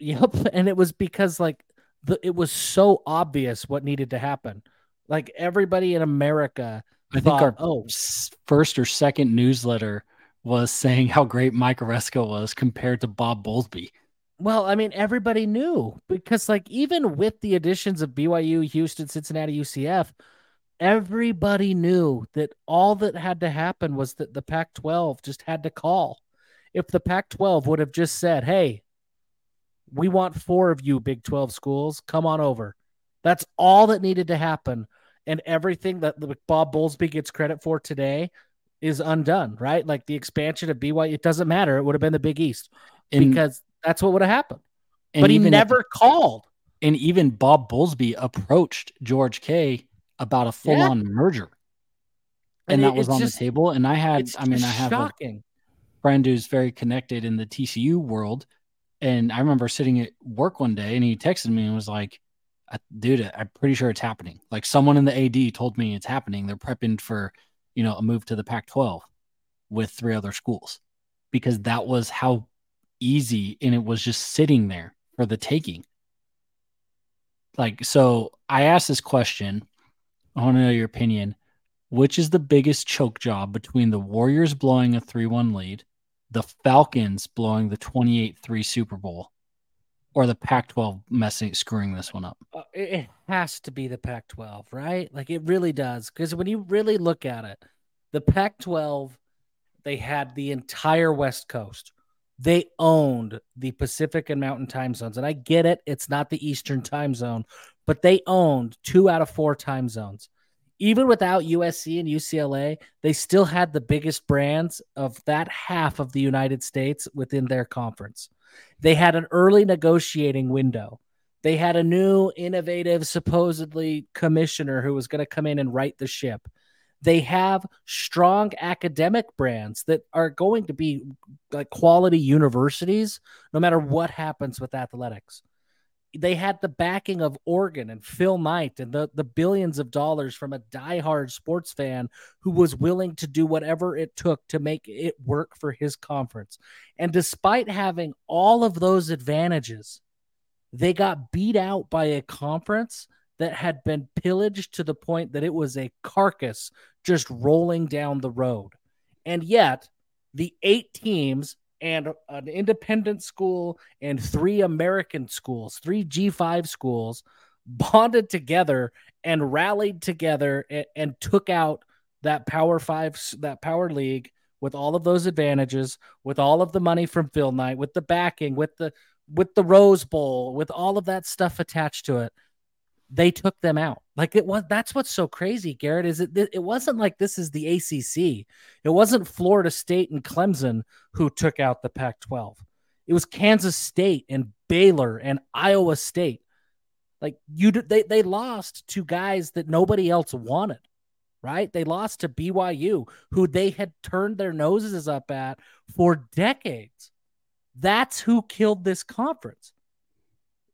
yep and it was because like the, it was so obvious what needed to happen like everybody in america i thought, think our oh first or second newsletter was saying how great mike Aresco was compared to bob bowlesby well, I mean, everybody knew because, like, even with the additions of BYU, Houston, Cincinnati, UCF, everybody knew that all that had to happen was that the Pac 12 just had to call. If the Pac 12 would have just said, hey, we want four of you Big 12 schools, come on over. That's all that needed to happen. And everything that Bob Bowlesby gets credit for today is undone, right? Like the expansion of BYU, it doesn't matter. It would have been the Big East and, because that's what would have happened. But he never if, called. And even Bob Bowlesby approached George K about a full on yeah. merger. And, and that was on just, the table. And I had, I mean, I have shocking. a friend who's very connected in the TCU world. And I remember sitting at work one day and he texted me and was like, dude, I'm pretty sure it's happening. Like someone in the AD told me it's happening. They're prepping for, you know, a move to the Pac 12 with three other schools because that was how easy and it was just sitting there for the taking. Like, so I asked this question I want to know your opinion. Which is the biggest choke job between the Warriors blowing a 3 1 lead, the Falcons blowing the 28 3 Super Bowl, or the Pac 12 messing, screwing this one up? Uh, it has to be the Pac 12, right? Like it really does. Because when you really look at it, the Pac 12, they had the entire West Coast. They owned the Pacific and Mountain time zones. And I get it, it's not the Eastern time zone, but they owned two out of four time zones. Even without USC and UCLA, they still had the biggest brands of that half of the United States within their conference. They had an early negotiating window. They had a new, innovative, supposedly commissioner who was going to come in and right the ship. They have strong academic brands that are going to be like quality universities no matter what happens with athletics they had the backing of Oregon and Phil Knight and the, the billions of dollars from a diehard sports fan who was willing to do whatever it took to make it work for his conference. And despite having all of those advantages, they got beat out by a conference that had been pillaged to the point that it was a carcass just rolling down the road. And yet, the eight teams and an independent school and three American schools, three G5 schools bonded together and rallied together and, and, took out that Power 5 that Power League with all of those advantages, with all of the money from Phil Knight, with the backing, with the with the Rose Bowl, with all of that stuff attached to it they took them out. Like it was that's what's so crazy, Garrett, is it it wasn't like this is the ACC. It wasn't Florida State and Clemson who took out the Pac-12. It was Kansas State and Baylor and Iowa State. Like you they they lost to guys that nobody else wanted. Right? They lost to BYU, who they had turned their noses up at for decades. That's who killed this conference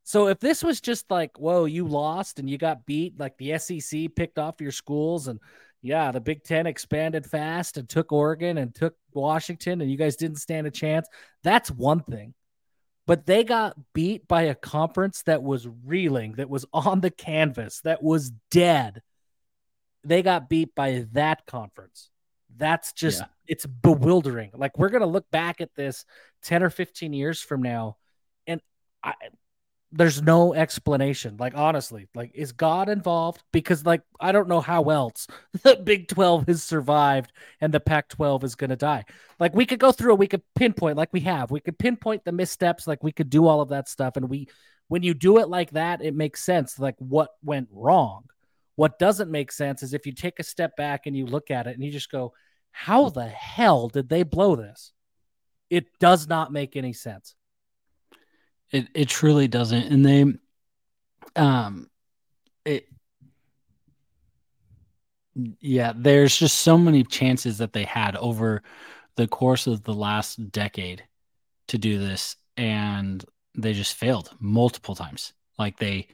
So if this was just like, whoa, you lost and you got beat, like the SEC picked off your schools and yeah, the Big Ten expanded fast and took Oregon and took Washington and you guys didn't stand a chance, that's one thing. But they got beat by a conference that was reeling, that was on the canvas, that was dead. They got beat by that conference. That's just, yeah. it's bewildering. Like, we're going to look back at this 10 or 15 years from now. And I, there's no explanation. Like honestly, like is God involved? Because like I don't know how else the Big 12 has survived and the Pac 12 is gonna die. Like we could go through, we could pinpoint like we have, we could pinpoint the missteps, like we could do all of that stuff. And we when you do it like that, it makes sense. Like what went wrong. What doesn't make sense is if you take a step back and you look at it and you just go, How the hell did they blow this? It does not make any sense. It it truly doesn't. And they um it yeah, there's just so many chances that they had over the course of the last decade to do this and they just failed multiple times. Like they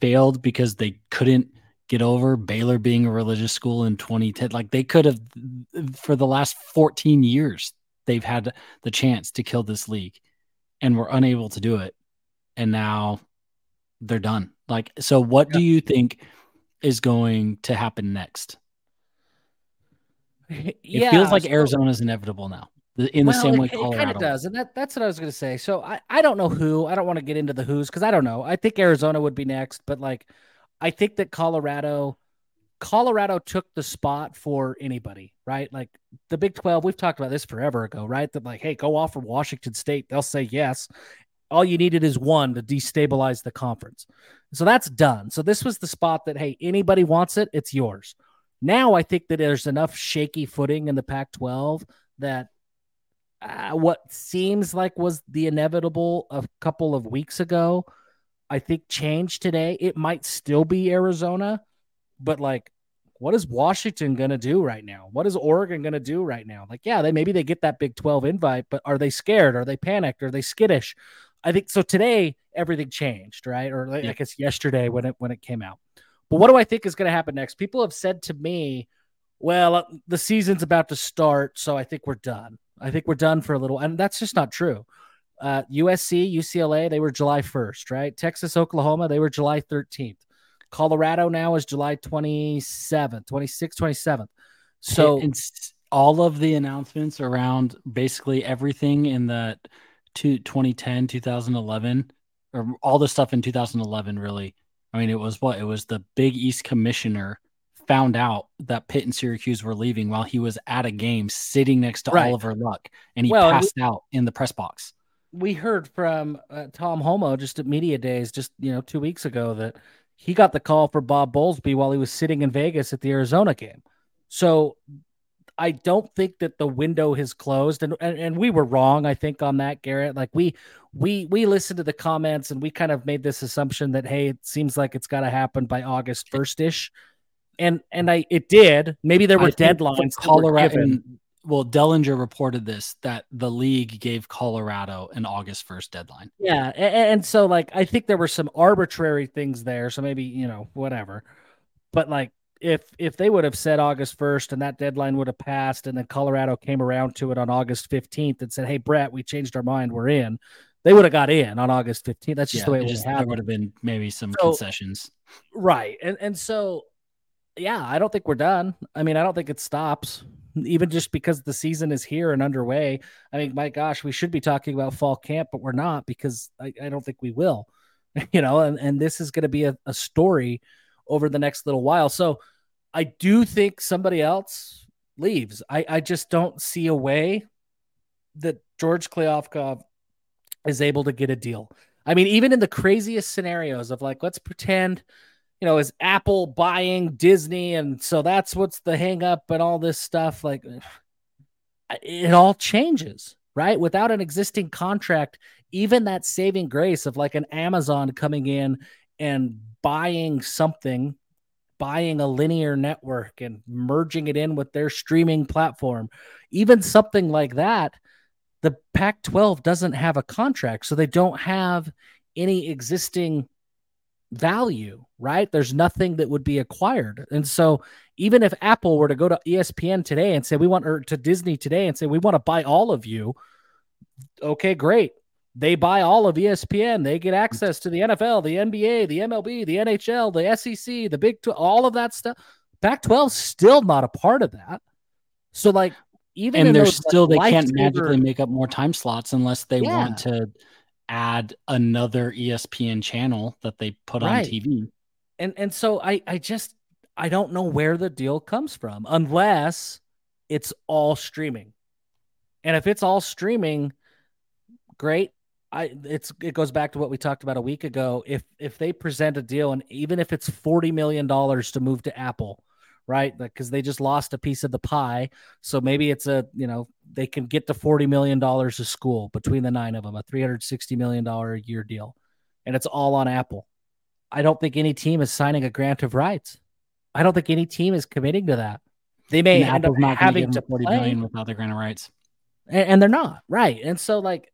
failed because they couldn't get over Baylor being a religious school in 2010. Like they could have, for the last 14 years, they've had the chance to kill this league and were unable to do it and now they're done. Like, so what yeah. do you think is going to happen next? It yeah, feels like so, Arizona is inevitable now. In the well, same way, it, Colorado it kind of does, and that, that's what I was going to say. So I, I don't know who. I don't want to get into the who's because I don't know. I think Arizona would be next, but like, I think that Colorado, Colorado took the spot for anybody, right? Like the Big Twelve. We've talked about this forever ago, right? That like, hey, go offer Washington State. They'll say yes, all you needed is one to destabilize the conference. So that's done. So this was the spot that, hey, anybody wants it, it's yours. Now I think that there's enough shaky footing in the Pac 12 that uh, what seems like was the inevitable a couple of weeks ago, I think changed today. It might still be Arizona, but like, what is Washington going to do right now? What is Oregon going to do right now? Like, yeah, they maybe they get that Big 12 invite, but are they scared? Are they panicked? Are they skittish? I think so. Today everything changed, right? Or like, yeah. I guess yesterday when it when it came out. But what do I think is going to happen next? People have said to me, "Well, uh, the season's about to start, so I think we're done. I think we're done for a little," and that's just not true. Uh, USC, UCLA, they were July 1st, right? Texas, Oklahoma, they were July 13th. Colorado now is July 27th, 26th, 27th. So it's all of the announcements around basically everything in that to 2010, 2011, or all the stuff in 2011, really. I mean, it was what? It was the Big East commissioner found out that Pitt and Syracuse were leaving while he was at a game sitting next to right. Oliver Luck and he well, passed we, out in the press box. We heard from uh, Tom Holmoe just at Media Days just, you know, 2 weeks ago that he got the call for Bob Bowlesby while he was sitting in Vegas at the Arizona game. So I don't think that the window has closed, and, and and we were wrong. I think on that, Garrett. Like we we we listened to the comments and we kind of made this assumption that hey, it seems like it's got to happen by August first ish, and and I it did. Maybe there were I deadlines. Colorado. well, Dellenger reported this that the league gave Colorado an August first deadline. Yeah, and, and so like I think there were some arbitrary things there. So maybe you know whatever, but like if if they would have said August 1st and that deadline would have passed and then Colorado came around to it on August 15th and said, "Hey Brett, we changed our mind, we're in." They would have got in on August 15th. That's just yeah, the way it just, There would have been maybe some so, concessions. Right. And and so yeah, I don't think we're done. I mean, I don't think it stops even just because the season is here and underway. I mean, my gosh, we should be talking about fall camp, but we're not because I, I don't think we will. You know, and, and this is going to be a, a story over the next little while. So I do think somebody else leaves. I, I just don't see a way that George Kliavkoff is able to get a deal. I mean, even in the craziest scenarios of like, let's pretend, you know, is Apple buying Disney? And so that's what's the hang up and all this stuff. Like, it all changes, right? Without an existing contract, even that saving grace of like an Amazon coming in and buying something, buying a linear network and merging it in with their streaming platform, even something like that, the Pac 12 doesn't have a contract. So they don't have any existing value, right? There's nothing that would be acquired. And so even if Apple were to go to ESPN today and say we want or to Disney today and say we want to buy all of you, okay, great. They buy all of ESPN. They get mm. access to the NFL, the NBA, the MLB, the NHL, the SEC, the Big 12, all of that stuff. Pac 12 still not a part of that. So like even and there's still like, they can't magically make up more time slots unless they yeah. want to add another ESPN channel that they put right. on TV. And and so I I just I don't know where the deal comes from unless it's all streaming. And if it's all streaming, great. I it's it goes back to what we talked about a week ago. If if they present a deal and even if it's 40 million dollars to move to Apple, right? Because they just lost a piece of the pie. So maybe it's a, you know, they can get to $40 million a school between the nine of them, a $360 million a year deal. And it's all on Apple. I don't think any team is signing a grant of rights. I don't think any team is committing to that. They may and end Apple's up having to forty play. million without the grant of rights. And, and they're not, right. And so like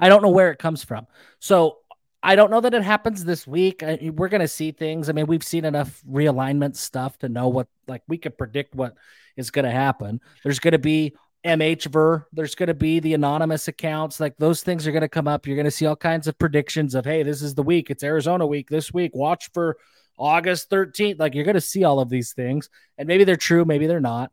I don't know where it comes from. So I don't know that it happens this week. I, we're going to see things. I mean, we've seen enough realignment stuff to know what, like, we could predict what is going to happen. There's going to be MHVerse. There's going to be the anonymous accounts. Like, those things are going to come up. You're going to see all kinds of predictions of, hey, this is the week. It's Arizona week this week. Watch for August 13th. Like, you're going to see all of these things. And maybe they're true. Maybe they're not.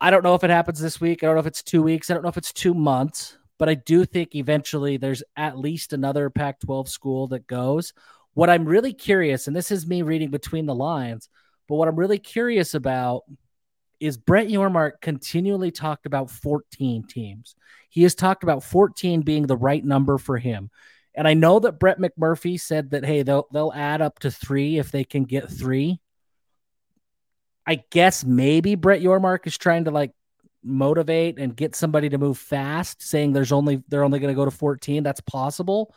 I don't know if it happens this week. I don't know if it's two weeks. I don't know if it's two months but I do think eventually there's at least another Pac 12 school that goes. What I'm really curious, and this is me reading between the lines, but what I'm really curious about is Brett Yormark continually talked about 14 teams. He has talked about 14 being the right number for him. And I know that Brett McMurphy said that, hey, they'll, they'll add up to three if they can get three. I guess maybe Brett Yormark is trying to like motivate and get somebody to move fast, saying there's only they're only going to go to 14. That's possible.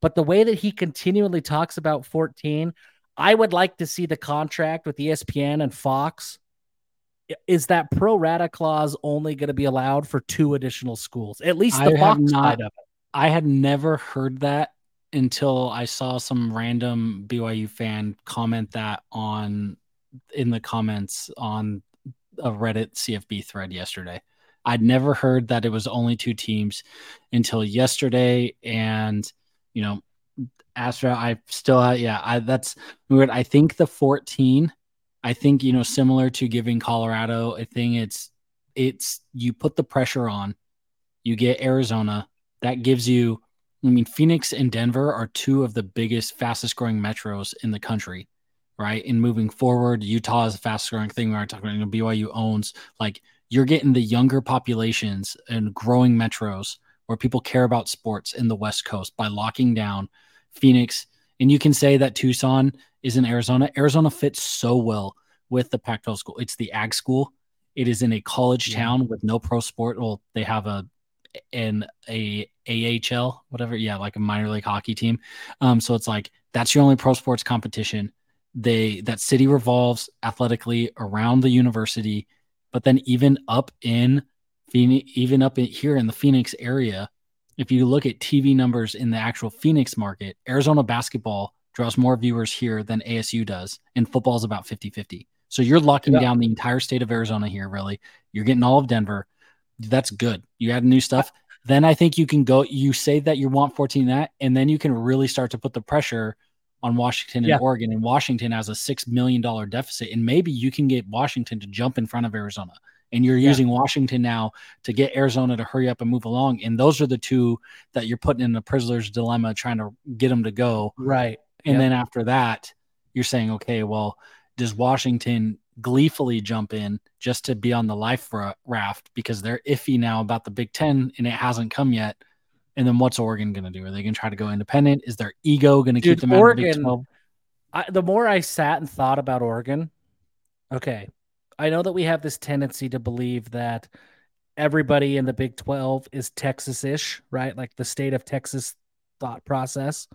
But the way that he continually talks about 14, I would like to see the contract with ESPN and Fox. Is that pro rata clause only going to be allowed for two additional schools? At least the I Fox not, of it. I had never heard that until I saw some random BYU fan comment that on in the comments on a Reddit CFB thread yesterday. I'd never heard that it was only two teams until yesterday, and you know, Astra. I still, uh, yeah, I, that's weird. I think the 14. I think you know, similar to giving Colorado, I think it's it's you put the pressure on, you get Arizona. That gives you. I mean, Phoenix and Denver are two of the biggest, fastest growing metros in the country right? And moving forward, Utah is a fast growing thing. We are talking about you know, BYU owns like you're getting the younger populations and growing metros where people care about sports in the West Coast by locking down Phoenix. And you can say that Tucson is in Arizona. Arizona fits so well with the Pac 12 school. It's the ag school. It is in a college yeah. town with no pro sport. Well, they have a in a AHL, whatever. Yeah, like a minor league hockey team. Um, so it's like that's your only pro sports competition they that city revolves athletically around the university but then even up in Phoenix, even up in here in the Phoenix area, if you look at TV numbers in the actual Phoenix market, Arizona basketball draws more viewers here than ASU does, and football is about 50 50. So you're locking yeah. down the entire state of Arizona here, really. You're getting all of Denver. That's good. You add new stuff. Then I think you can go, you say that you want 14 that, and then you can really start to put the pressure on Washington and yeah. Oregon, and Washington has a six million dollar deficit, and maybe you can get Washington to jump in front of Arizona. And you're yeah. using Washington now to get Arizona to hurry up and move along. And those are the two that you're putting in the prisoner's dilemma, trying to get them to go. Right. And yep. then after that, you're saying, okay, well, does Washington gleefully jump in just to be on the life raft because they're iffy now about the Big Ten and it hasn't come yet? And then what's Oregon going to do? Are they going to try to go independent? Is their ego going to keep them Oregon, out of the Big 12? I, the more I sat and thought about Oregon, okay, I know that we have this tendency to believe that everybody in the Big 12 is Texas ish, right? Like the state of Texas thought process.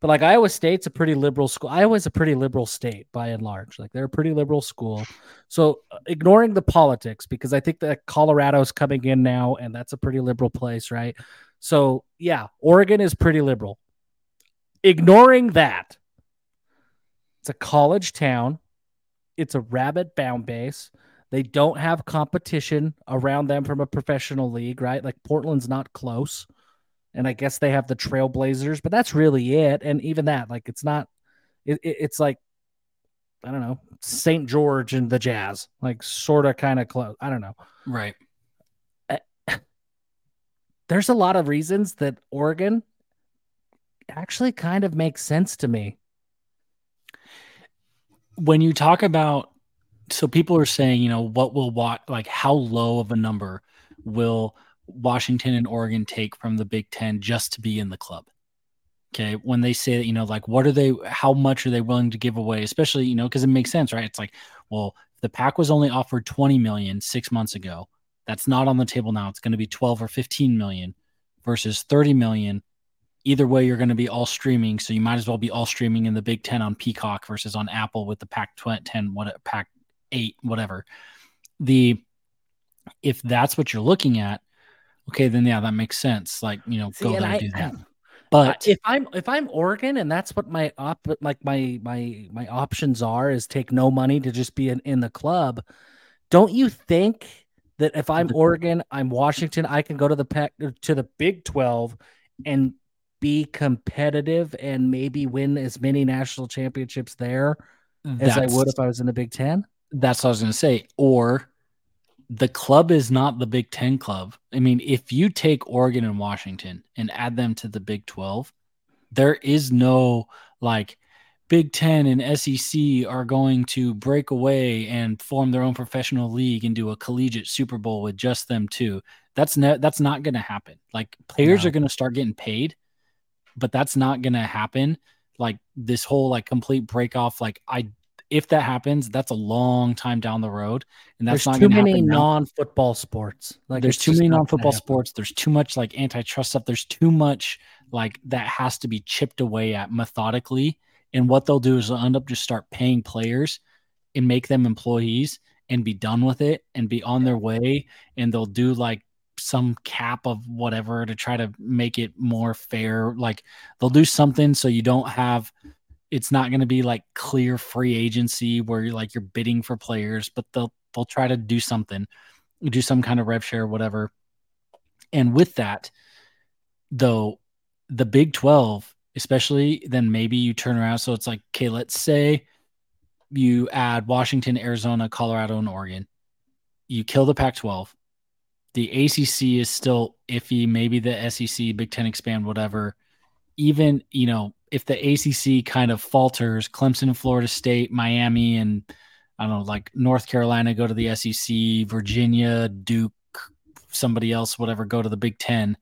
But like Iowa State's a pretty liberal school. Iowa's a pretty liberal state by and large. Like they're a pretty liberal school. So uh, ignoring the politics, because I think that Colorado's coming in now and that's a pretty liberal place, right? So, yeah, Oregon is pretty liberal. Ignoring that, it's a college town. It's a rabbit bound base. They don't have competition around them from a professional league, right? Like Portland's not close. And I guess they have the Trailblazers, but that's really it. And even that, like, it's not, it, it, it's like, I don't know, St. George and the Jazz, like, sort of kind of close. I don't know. Right. There's a lot of reasons that Oregon actually kind of makes sense to me. When you talk about, so people are saying, you know, what will what like how low of a number will Washington and Oregon take from the Big Ten just to be in the club? Okay. When they say that, you know, like what are they, how much are they willing to give away? Especially, you know, because it makes sense, right? It's like, well, the Pac was only offered 20 million six months ago. That's not on the table now. It's going to be 12 or 15 million versus 30 million. Either way you're going to be all streaming so you might as well be all streaming in the big 10 on peacock versus on apple with the pac 10 what pac 8 whatever. The if that's what you're looking at okay then yeah that makes sense. Like you know See, go there and I, do that. But if i'm if i'm oregon and that's what my op like my my my options are is take no money to just be in, in the club don't you think that if i'm oregon i'm washington i can go to the pac to the big 12 and be competitive and maybe win as many national championships there that's, as I would if I was in the Big Ten? That's what I was going to say. Or the club is not the Big Ten club. I mean, if you take Oregon and Washington and add them to the Big 12, there is no like Big Ten and SEC are going to break away and form their own professional league and do a collegiate Super Bowl with just them two. That's ne- that's not going to happen. Like players no. are going to start getting paid but that's not going to happen. Like this whole like complete break off. Like I, if that happens, that's a long time down the road, and that's there's not too many non-football sports. Like there's too many non-football sports. There's too much like antitrust stuff. There's too much like that has to be chipped away at methodically. And what they'll do is they'll end up just start paying players and make them employees and be done with it and be on their way. And they'll do like some cap of whatever to try to make it more fair. Like they'll do something so you don't have it's not going to be like clear free agency where you're like you're bidding for players, but they'll they'll try to do something, do some kind of rev share, whatever. And with that, though, the Big 12, especially then maybe you turn around. So it's like, okay, let's say you add Washington, Arizona, Colorado, and Oregon. You kill the Pac 12 the ACC is still iffy. Maybe the SEC, Big Ten expand, whatever. Even you know if the ACC kind of falters, Clemson, Florida State, Miami, and I don't know, like North Carolina go to the SEC, Virginia, Duke, somebody else, whatever, go to the Big Ten,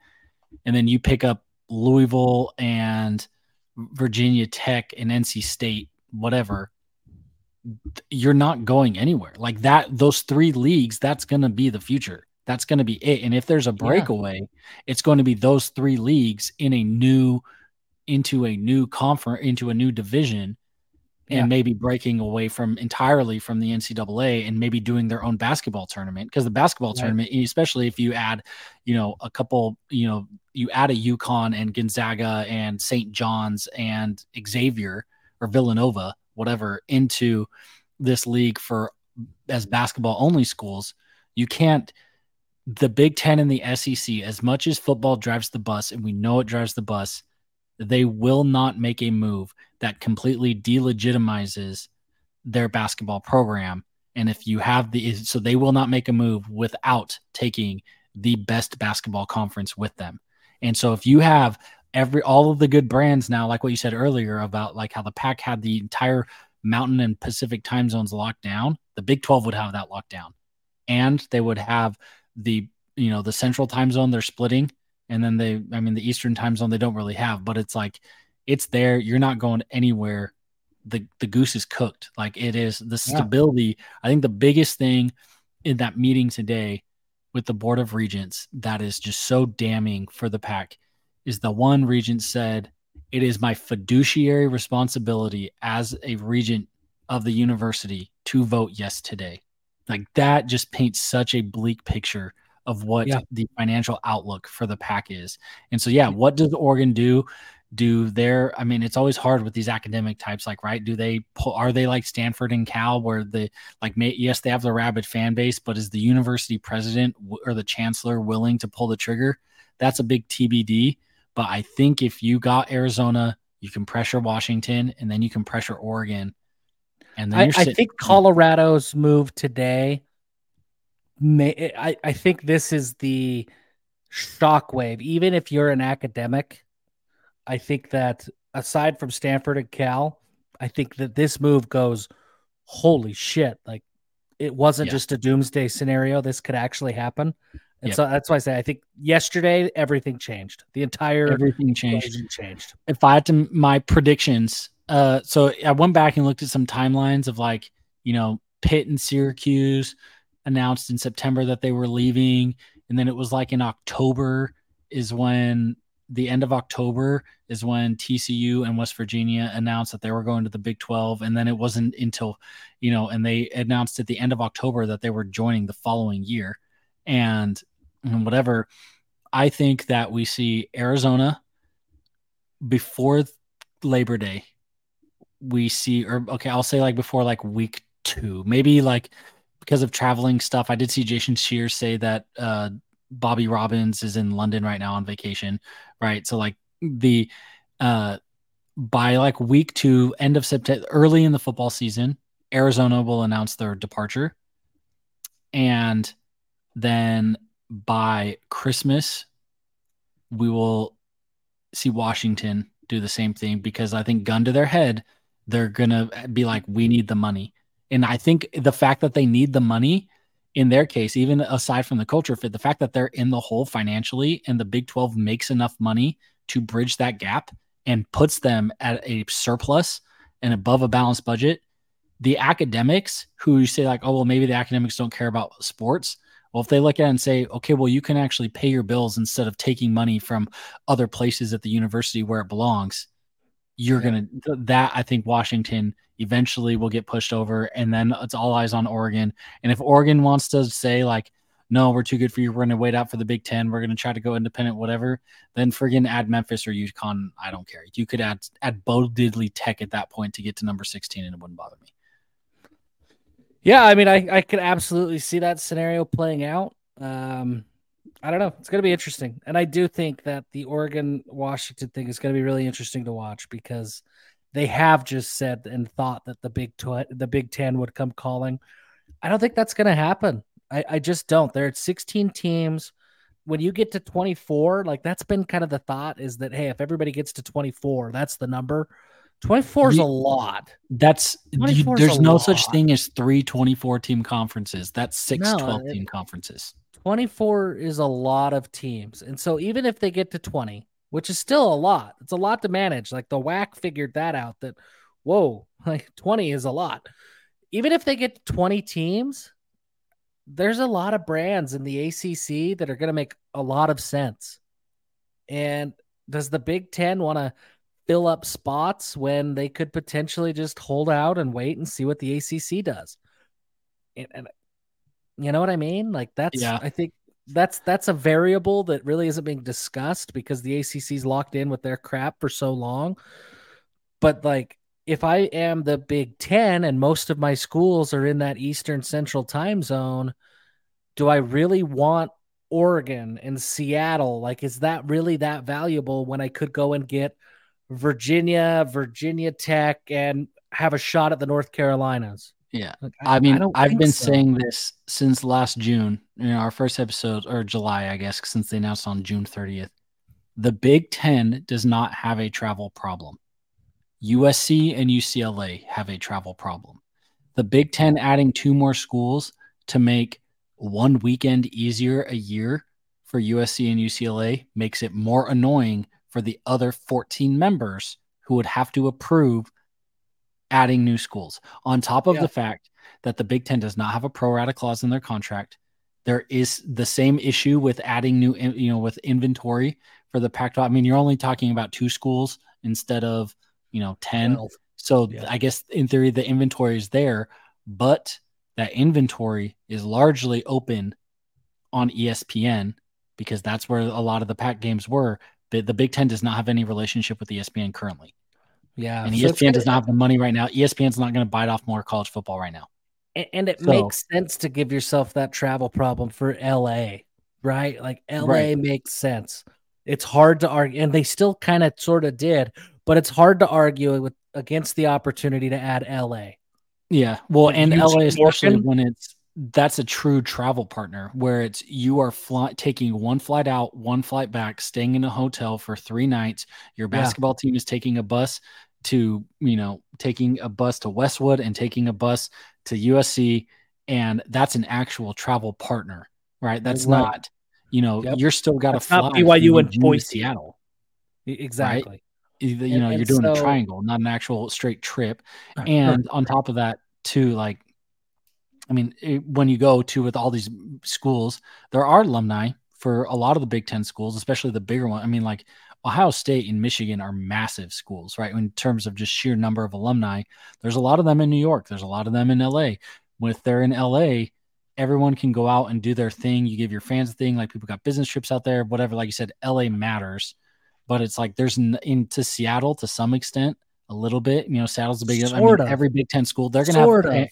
and then you pick up Louisville and Virginia Tech and NC State, whatever. You're not going anywhere like that. Those three leagues, that's going to be the future that's going to be it. And if there's a breakaway, yeah. it's going to be those three leagues in a new, into a new conference, into a new division, and yeah. maybe breaking away from entirely from the NCAA and maybe doing their own basketball tournament. Because the basketball right. tournament, especially if you add, you know, a couple, you know, you add a UConn and Gonzaga and St. John's and Xavier or Villanova, whatever, into this league for as basketball only schools, you can't the Big Ten and the SEC, as much as football drives the bus, and we know it drives the bus, they will not make a move that completely delegitimizes their basketball program. And if you have the, so they will not make a move without taking the best basketball conference with them. And so if you have every, all of the good brands now, like what you said earlier about like how the Pac had the entire mountain and Pacific time zones locked down, the Big 12 would have that locked down. And they would have the you know the central time zone they're splitting and then they i mean the eastern time zone they don't really have but it's like it's there you're not going anywhere the the goose is cooked like it is the stability yeah. i think the biggest thing in that meeting today with the board of regents that is just so damning for the Pac is the one regent said it is my fiduciary responsibility as a regent of the university to vote yes today like that just paints such a bleak picture of what yeah. the financial outlook for the Pac is. And so, yeah, what does Oregon do? Do their, I mean, it's always hard with these academic types, like, right? Do they pull, are they like Stanford and Cal, where the, like, may, yes, they have the rabid fan base, but is the university president or the chancellor willing to pull the trigger? That's a big TBD. But I think if you got Arizona, you can pressure Washington and then you can pressure Oregon. And then I, I think Colorado's move today may I, I think this is the shockwave. Even if you're an academic, I think that aside from Stanford and Cal, I think that this move goes, holy shit! Like it wasn't yeah. just a doomsday scenario. This could actually happen. And yep. so that's why I say I think yesterday everything changed. The entire everything changed. Changed. If I had to my predictions, uh, so I went back and looked at some timelines of like you know Pitt and Syracuse, announced in September that they were leaving. And then it was like in October is when the end of October is when TCU and West Virginia announced that they were going to the Big 12. And then it wasn't until, you know, and they announced at the end of October that they were joining the following year. And, and whatever, I think that we see Arizona before Labor Day. We see, or okay, I'll say like before like week two, maybe like because of traveling stuff. I did see Jason Scheer say that uh, Bobby Robbins is in London right now on vacation, right? So like the uh, by like week two, end of September, early in the football season, Arizona will announce their departure, and then by Christmas, we will see Washington do the same thing because I think gun to their head, they're gonna be like, we need the money. And I think the fact that they need the money in their case, even aside from the culture fit, the fact that they're in the hole financially and the Big 12 makes enough money to bridge that gap and puts them at a surplus and above a balanced budget. The academics who say, like, oh, well, maybe the academics don't care about sports. Well, if they look at it and say, okay, well, you can actually pay your bills instead of taking money from other places at the university where it belongs, you're yeah. to, that I think Washington eventually will get pushed over and then it's all eyes on Oregon. And if Oregon wants to say like, no, we're too good for you. We're to wait out for the Big Ten. We're to try to go independent, whatever. Then friggin' add Memphis or UConn. I don't care. You could add add Bo Tech at that point to get to number sixteen, and it wouldn't bother me. Yeah, I mean, I I could absolutely see that scenario playing out. Um, I don't know. It's going to be interesting, and I do think that the Oregon Washington thing is going to be really interesting to watch because they have just said and thought that the Big Tw- the Big Ten would come calling. I don't think that's going to happen. I, I just don't. They're at 16 teams. When you get to 24, like that's been kind of the thought is that hey, if everybody gets to 24, that's the number. 24 is a lot. That's you, there's no lot. such thing as three 24 team conferences. That's six no, 12 team conferences. 24 is a lot of teams. And so even if they get to 20, which is still a lot. It's a lot to manage. Like the WAC figured that out that, whoa, like 20 is a lot. Even if they get 20 teams, there's a lot of brands in the ACC that are going to make a lot of sense. And does the Big Ten want to fill up spots when they could potentially just hold out and wait and see what the ACC does? And, and you know what I mean? Like that's, yeah. I think that's that's a variable that really isn't being discussed because the ACC's locked in with their crap for so long. But like if I am the Big 10 and most of my schools are in that Eastern Central time zone, do I really want Oregon and Seattle? Like is that really that valuable when I could go and get Virginia, Virginia Tech and have a shot at the North Carolinas? Yeah. Like, I, I, mean, I have been so. saying this since last June, you know, our first episode or July, I guess, since they announced on June 30th. The Big Ten does not have a travel problem. USC and UCLA have a travel problem. The Big Ten adding two more schools to make one weekend easier a year for USC and UCLA makes it more annoying for the other 14 members who would have to approve adding new schools on top of yeah. the fact that the Big Ten does not have a pro rata clause in their contract. There is the same issue with adding new, you know, with inventory for the Pac 12. I mean, you're only talking about two schools instead of, you know, 10. 12. So yeah. I guess in theory, the inventory is there, but that inventory is largely open on ESPN because that's where a lot of the pack games were. The, the Big Ten does not have any relationship with ESPN currently. Yeah. And so ESPN does not have the money right now. ESPN's not going to bite off more college football right now. And, and it so, makes sense to give yourself that travel problem for LA, right? Like LA right. makes sense. It's hard to argue, and they still kind of sort of did, but it's hard to argue with against the opportunity to add LA. Yeah. Well, and LA, especially when it's that's a true travel partner where it's you are fly, taking one flight out, one flight back, staying in a hotel for three nights. Your basketball yeah. team is taking a bus to, you know, taking a bus to Westwood and taking a bus to USC. And that's an actual travel partner, right? That's right. not, you know, yep. you're still got to fly. BYU and Boise. Seattle. Exactly. Right? You, and, know, you're doing so, a triangle, not an actual straight trip. And on top of that, too, like I mean, it, when you go to with all these schools, there are alumni for a lot of the Big Ten schools, especially the bigger one. I mean, like Ohio State and Michigan are massive schools, right? In terms of just sheer number of alumni, there's a lot of them in New York. There's a lot of them in LA. If they're in LA, everyone can go out and do their thing. You give your fans a thing, like people got business trips out there, whatever. Like you said, LA matters, but it's like there's into Seattle to some extent a little bit. You know, Seattle's a big. Sort I mean, every Big Ten school they're gonna sort have. Of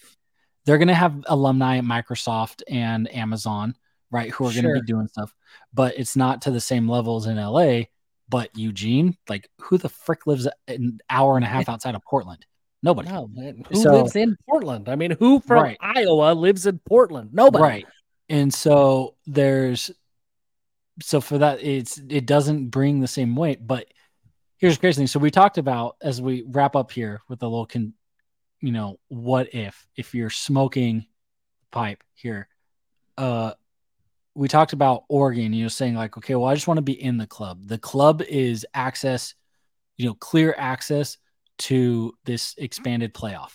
they're going to have alumni at Microsoft and Amazon, right? Who are sure. to be doing stuff, but it's not to the same levels in LA. But Eugene, like, who the frick lives an hour and a half outside of Portland? Nobody. No, who so, lives in Portland? I mean, who from right. Iowa lives in Portland? Nobody. Right. And so there's, so for that, it's it doesn't bring the same weight. But here's the crazy thing. So we talked about as we wrap up here with a little con- you know, what if if you're smoking pipe here? Uh we talked about Oregon, you know, saying like, okay, well, I just want to be in the club. The club is access, you know, clear access to this expanded playoff,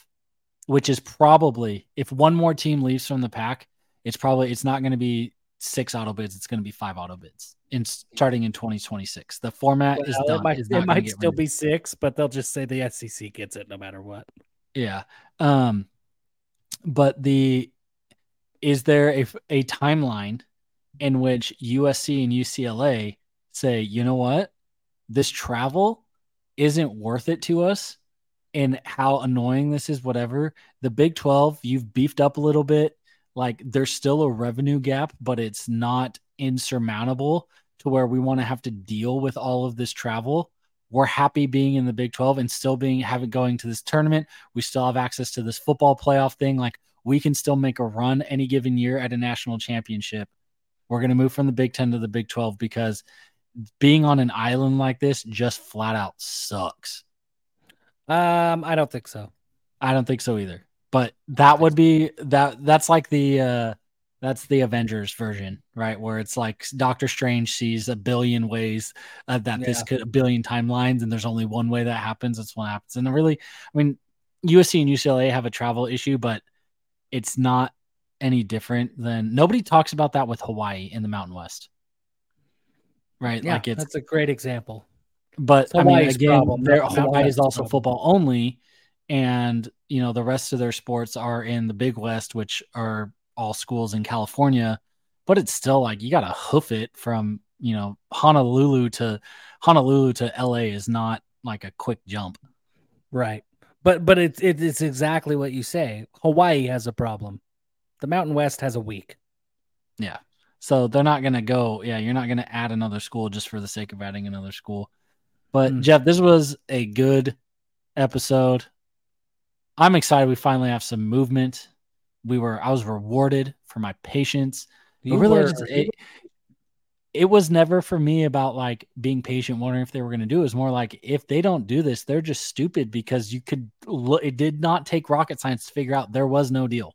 which is probably if one more team leaves from the pack, it's probably it's not going to be six auto bids, it's going to be five auto bids in starting in 2026. The format well, is done. It might, it might still be six, but they'll just say the SEC gets it no matter what. Yeah. Um, but the is there a, a timeline in which USC and UCLA say, you know what, this travel isn't worth it to us, and how annoying this is, whatever. The Big 12, you've beefed up a little bit. Like there's still a revenue gap, but it's not insurmountable to where we want to have to deal with all of this travel we're happy being in the Big 12 and still being having going to this tournament. We still have access to this football playoff thing. Like we can still make a run any given year at a national championship. We're going to move from the Big 10 to the Big 12 because being on an island like this just flat out sucks. Um, I don't think so. I don't think so either. But that would be that that's like the uh that's the Avengers version, right? Where it's like Doctor Strange sees a billion ways uh, that yeah. this could a billion timelines, and there's only one way that happens. That's what happens. And really, I mean, USC and UCLA have a travel issue, but it's not any different than nobody talks about that with Hawaii in the Mountain West, right? Yeah, like it's that's a great example. But I mean, again, Hawaii is also football only, and you know the rest of their sports are in the Big West, which are all schools in California, but it's still like you got to hoof it from, you know, Honolulu to Honolulu to LA is not like a quick jump. Right. But but it's it's exactly what you say. Hawaii has a problem. The Mountain West has a week. Yeah. So they're not going to go, yeah, you're not going to add another school just for the sake of adding another school. But mm. Jeff, this was a good episode. I'm excited we finally have some movement we were I was rewarded for my patience. You really just, it, it was never for me about like being patient, wondering if they were going to do it. It was more like if they don't do this, they're just stupid because you could look. It did not take rocket science to figure out there was no deal.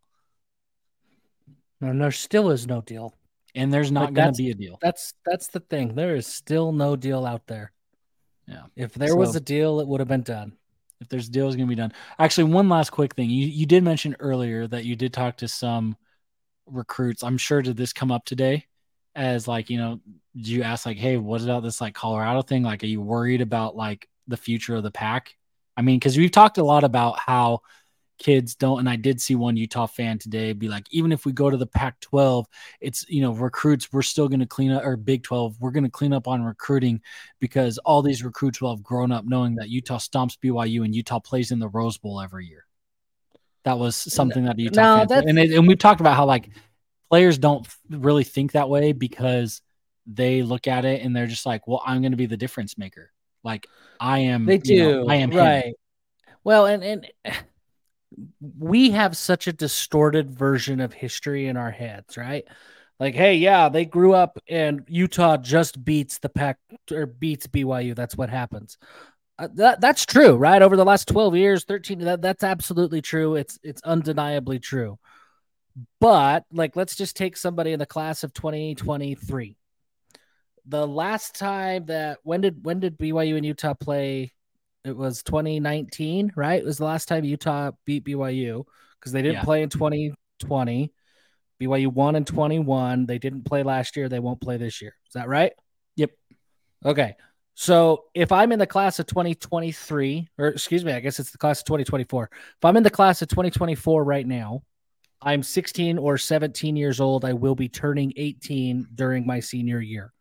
And there still is no deal. And there's not like going to be a deal. That's that's the thing. There is still no deal out there. Yeah. If there so, was a deal, it would have been done if there's deal deals going to be done. Actually, one last quick thing. You you did mention earlier that you did talk to some recruits. I'm sure did this come up today as like, you know, do you ask like, "Hey, what about this like Colorado thing? Like are you worried about like the future of the pack?" I mean, cuz we've talked a lot about how kids don't and i did see one utah fan today be like even if we go to the pac 12 it's you know recruits we're still going to clean up or big 12 we're going to clean up on recruiting because all these recruits will have grown up knowing that utah stomps byu and utah plays in the rose bowl every year. That was something that utah no, and, it, and we've talked about how like players don't really think that way because they look at it and they're just like well i'm going to be the difference maker. Like i am they do you know, i am right. Him. well and and we have such a distorted version of history in our heads, right? Like, hey, yeah, they grew up and Utah just beats the pack or beats BYU. That's what happens. Uh, that that's true, right? Over the last 12 years, 13 that, that's absolutely true. It's it's undeniably true. But like let's just take somebody in the class of 2023. The last time that when did when did BYU and Utah play it was 2019, right? It was the last time Utah beat BYU because they didn't yeah. play in 2020. BYU won in 21. They didn't play last year. They won't play this year. Is that right? Yep. Okay. So if I'm in the class of 2023, or excuse me, I guess it's the class of 2024. If I'm in the class of 2024 right now, I'm 16 or 17 years old. I will be turning 18 during my senior year,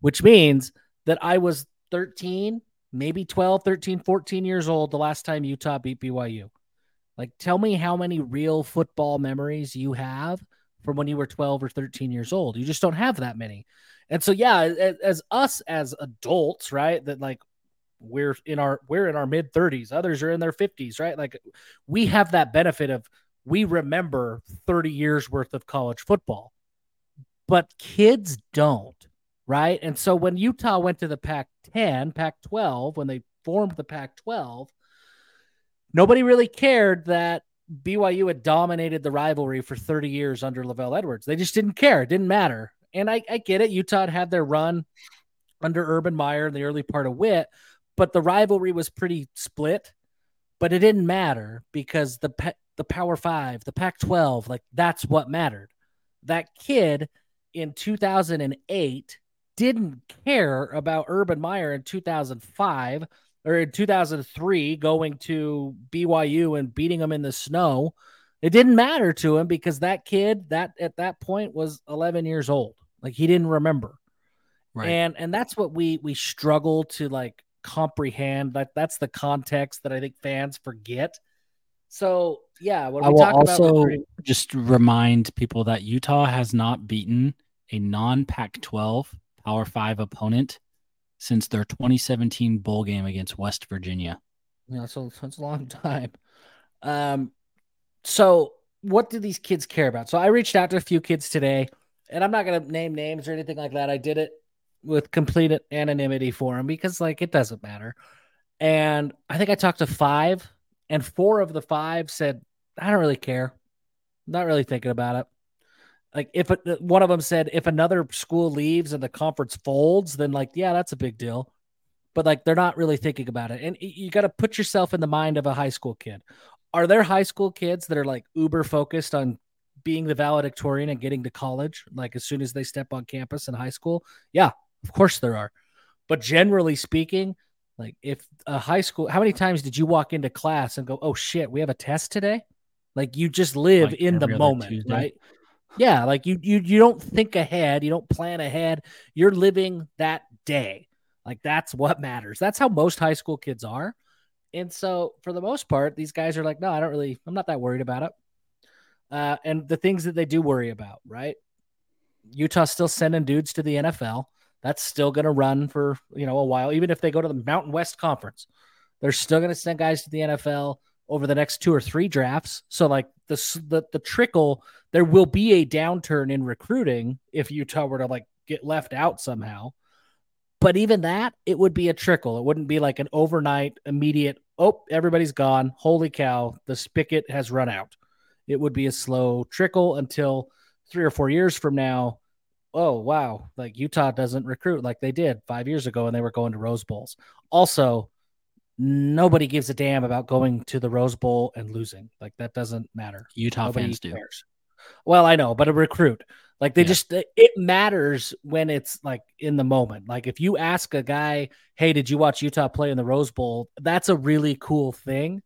which means that I was 13 maybe 12, 13, 14 years old the last time Utah beat BYU. Like, tell me how many real football memories you have from when you were 12 or 13 years old. You just don't have that many. And so, yeah, as, as us as adults, right, that like we're in our we're in our mid 30s, others are in their 50s, right? Like we have that benefit of we remember 30 years worth of college football. But kids don't right? And so when Utah went to the Pac 10, Pac 12, when they formed the Pac 12, nobody really cared that BYU had dominated the rivalry for 30 years under LaVell Edwards. They just didn't care. It didn't matter. And I, I get it. Utah had, their run under Urban Meyer in the early part of Whit, but the rivalry was pretty split. But it didn't matter because the the Power Five, the Pac 12, like that's what mattered. That kid in 2008 didn't care about Urban Meyer in 2005 or in 2003 going to BYU and beating them in the snow. It didn't matter to him because that kid that at that point was 11 years old. Like he didn't remember. Right. And and that's what we we struggle to like comprehend. That that's the context that I think fans forget. So yeah, when I will also about- just remind people that Utah has not beaten a non Pac 12 Power Five opponent since their 2017 bowl game against West Virginia. Yeah, so that's a long time. Um, so what do these kids care about? So I reached out to a few kids today, and I'm not to name names or anything like that. I did it with complete anonymity for them because, like, it doesn't matter. And I think I talked to five, and four of the five said, I don't really care. not really thinking about it like if it, one of them said if another school leaves and the conference folds then like yeah that's a big deal. But like they're not really thinking about it. And you got to put yourself in the mind of a high school kid. Are there high school kids that are like uber focused on being the valedictorian and getting to college like as soon as they step on campus in high school? Yeah of course there are. But generally speaking like if a high school how many times did you walk into class and go oh shit we have a test today? Like you just live like in the moment Tuesday. right yeah, like you you you don't think ahead, you don't plan ahead. You're living that day. Like that's what matters. That's how most high school kids are. And so for the most part, these guys are like, no, I don't really, I'm not that worried about it. Uh, and the things that they do worry about, right? Utah's still sending dudes to the NFL. That's still going to run for, you know, a while. Even if they go to the Mountain West Conference, they're still going to send guys to the NFL over the next two or three drafts. So like the, the the trickle, there will be a downturn in recruiting if Utah were to like get left out somehow. But even that, it would be a trickle. It wouldn't be like an overnight, immediate. Oh, everybody's gone. Holy cow, the spigot has run out. It would be a slow trickle until three or four years from now. Oh wow, like Utah doesn't recruit like they did five years ago, and they were going to Rose Bowls. Also, nobody gives a damn about going to the Rose Bowl and losing. Like that doesn't matter. Utah nobody fans cares. do. Well, I know, but a recruit, like they yeah. just it matters when it's like in the moment. Like if you ask a guy, "Hey, did you watch Utah play in the Rose Bowl?" That's a really cool thing.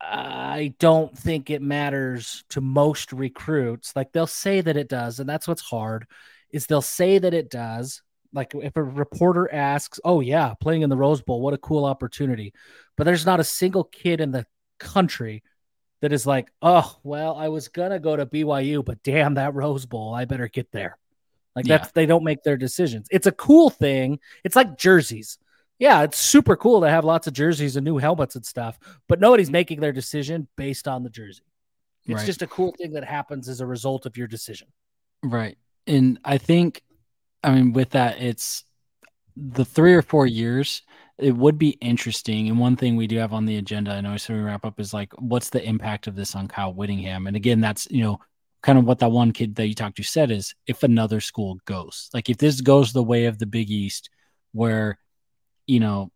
I don't think it matters to most recruits. Like they'll say that it does, and that's what's hard is they'll say that it does. Like if a reporter asks, "Oh yeah, playing in the Rose Bowl, what a cool opportunity," but there's not a single kid in the country that is like, "Oh well, I was gonna go to BYU, but damn that Rose Bowl, I better get there." Like yeah. that's they don't make their decisions. It's a cool thing. It's like jerseys yeah, it's super cool to have lots of jerseys and new helmets and stuff, but nobody's making their decision based on the jersey. It's right. just a cool thing that happens as a result of your decision. Right. And I think, I mean, with that, it's the three or four years, it would be interesting. And one thing we do have on the agenda, I know, so we wrap up, is like, what's the impact of this on Kyle Whittingham? And again, that's, you know, kind of what that one kid that you talked to said is if another school goes, like, if this goes the way of the Big East, where you know,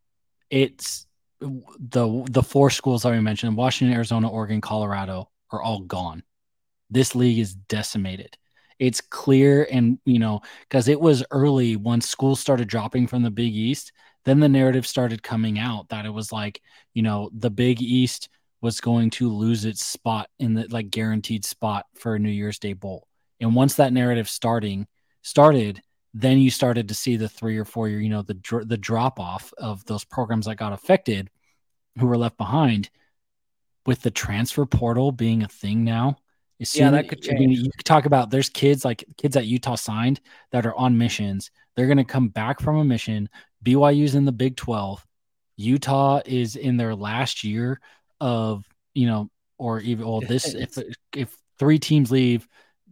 it's the the four schools that we mentioned, Washington, Arizona, Oregon, Colorado, are all gone. This league is decimated. It's clear, and you know, because it was early once schools started dropping from the Big East, then the narrative started coming out that it was like, you know, the Big East was going to lose its spot in the like guaranteed spot for a New Year's Day bowl. And once that narrative starting started, then you started to see the three or four year, you know, the the drop off of those programs that got affected, who were left behind, with the transfer portal being a thing now. Yeah, that could change. I mean, you talk about there's kids like kids at Utah signed that are on missions. They're going to come back from a mission. BYU's in the Big 12. Utah is in their last year of, you know, or even well, this if if three teams leave,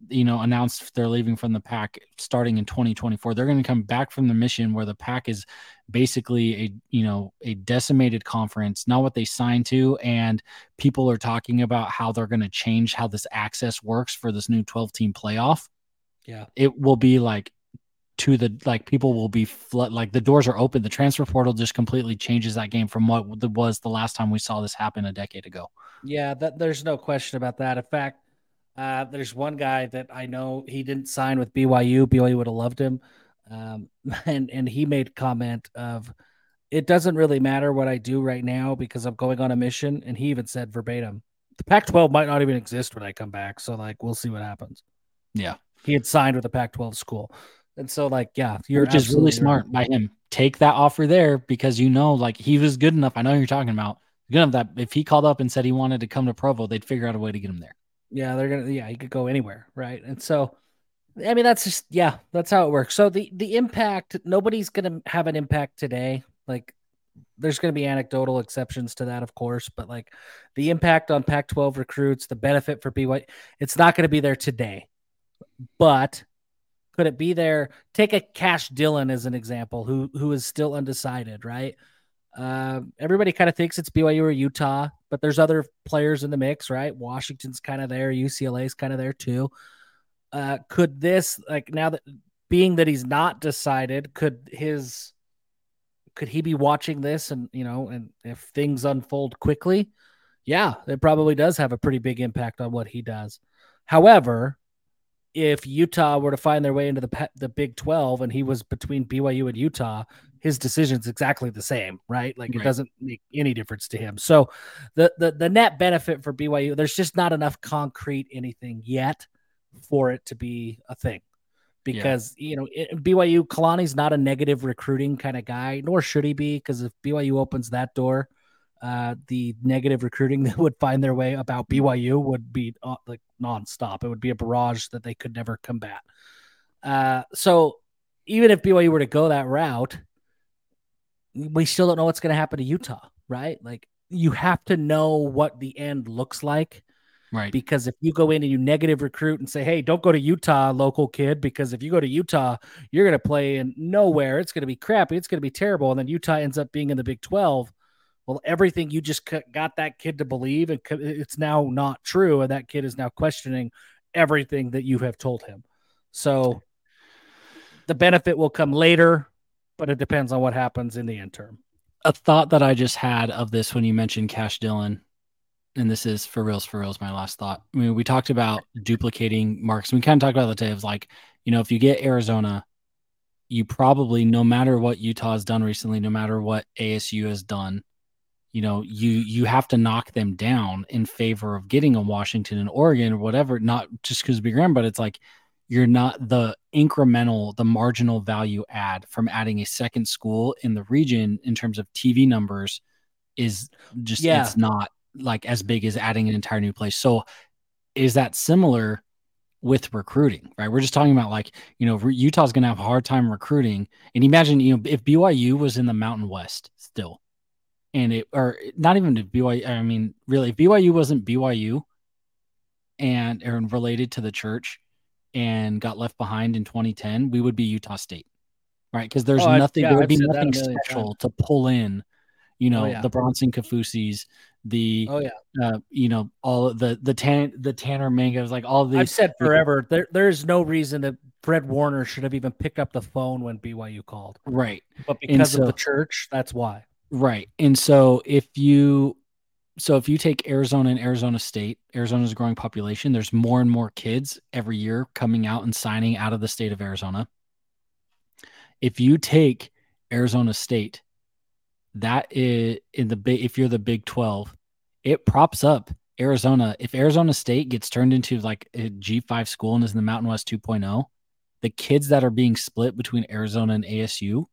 you know, announced they're leaving from the pack starting in 2024. They're going to come back from the mission where the pack is basically a, you know, a decimated conference, not what they signed to. And people are talking about how they're going to change how this access works for this new 12 team playoff. Yeah. It will be like to the like people will be flood like the doors are open. The transfer portal just completely changes that game from what was the last time we saw this happen a decade ago. Yeah, that there's no question about that. In fact, uh, there's one guy that I know he didn't sign with BYU. BYU would have loved him, um, and and he made comment of, "It doesn't really matter what I do right now because I'm going on a mission." And he even said verbatim, "The Pac-12 might not even exist when I come back, so like we'll see what happens." Yeah, he had signed with a Pac-12 school, and so like yeah, you're which is really smart right. by him. Take that offer there because you know like he was good enough. I know you're talking about good enough that if he called up and said he wanted to come to Provo, they'd figure out a way to get him there. Yeah, they're gonna. Yeah, he could go anywhere, right? And so, I mean, that's just yeah, that's how it works. So the the impact, nobody's gonna have an impact today. Like, there's gonna be anecdotal exceptions to that, of course, but like the impact on Pac-12 recruits, the benefit for BYU, it's not gonna be there today. But could it be there? Take a Cash Dillon as an example, who who is still undecided, right? Uh, everybody kind of thinks it's BYU or Utah, but there's other players in the mix, right? Washington's kind of there, UCLA's kind of there too. Uh, could this like now that being that he's not decided, could his could he be watching this and you know, and if things unfold quickly, yeah, it probably does have a pretty big impact on what he does. However, if Utah were to find their way into the the Big 12 and he was between BYU and Utah, his decision's exactly the same, right? Like it doesn't make any difference to him. So the, the the net benefit for BYU, there's just not enough concrete anything yet for it to be a thing. Because yeah. you know it, BYU Kalani's not a negative recruiting kind of guy, nor should he be. Because if BYU opens that door, uh, the negative recruiting that would find their way about BYU would be uh, like nonstop. It would be a barrage that they could never combat. Uh, so even if BYU were to go that route, we still don't know what's going to happen to Utah, right? Like you have to know what the end looks like. Right. Because if you go in and you negative recruit and say, hey, don't go to Utah, local kid, because if you go to Utah, you're going to play in nowhere. It's going to be crappy. It's going to be terrible. And then Utah ends up being in the Big 12 well everything you just got that kid to believe and it's now not true and that kid is now questioning everything that you have told him so the benefit will come later but it depends on what happens in the interim a thought that i just had of this when you mentioned cash dillon and this is for reals for reals my last thought i mean we talked about duplicating marks we kind of talked about the day of like you know if you get arizona you probably no matter what utah has done recently no matter what asu has done you know you you have to knock them down in favor of getting a Washington and Oregon or whatever not just because Big Ram but it's like you're not the incremental the marginal value add from adding a second school in the region in terms of TV numbers is just yeah. it's not like as big as adding an entire new place so is that similar with recruiting right we're just talking about like you know Utah's going to have a hard time recruiting and imagine you know if BYU was in the Mountain West still and it or not even to BYU. I mean, really, if BYU wasn't BYU and or related to the church and got left behind in 2010, we would be Utah State, right? Because there's oh, nothing. Yeah, there would I've be nothing special times. to pull in. You know, oh, yeah. the Bronson Kaufusis, the oh yeah, uh, you know, all the the tan the Tanner Mangums, like all these. I've said forever. There there's no reason that Fred Warner should have even picked up the phone when BYU called. Right, but because so, of the church, that's why. Right. And so if you so if you take Arizona and Arizona State, Arizona's growing population, there's more and more kids every year coming out and signing out of the state of Arizona. If you take Arizona State, that is in the big if you're the Big 12, it props up Arizona. If Arizona State gets turned into like a G5 school and is in the Mountain West 2.0, the kids that are being split between Arizona and ASU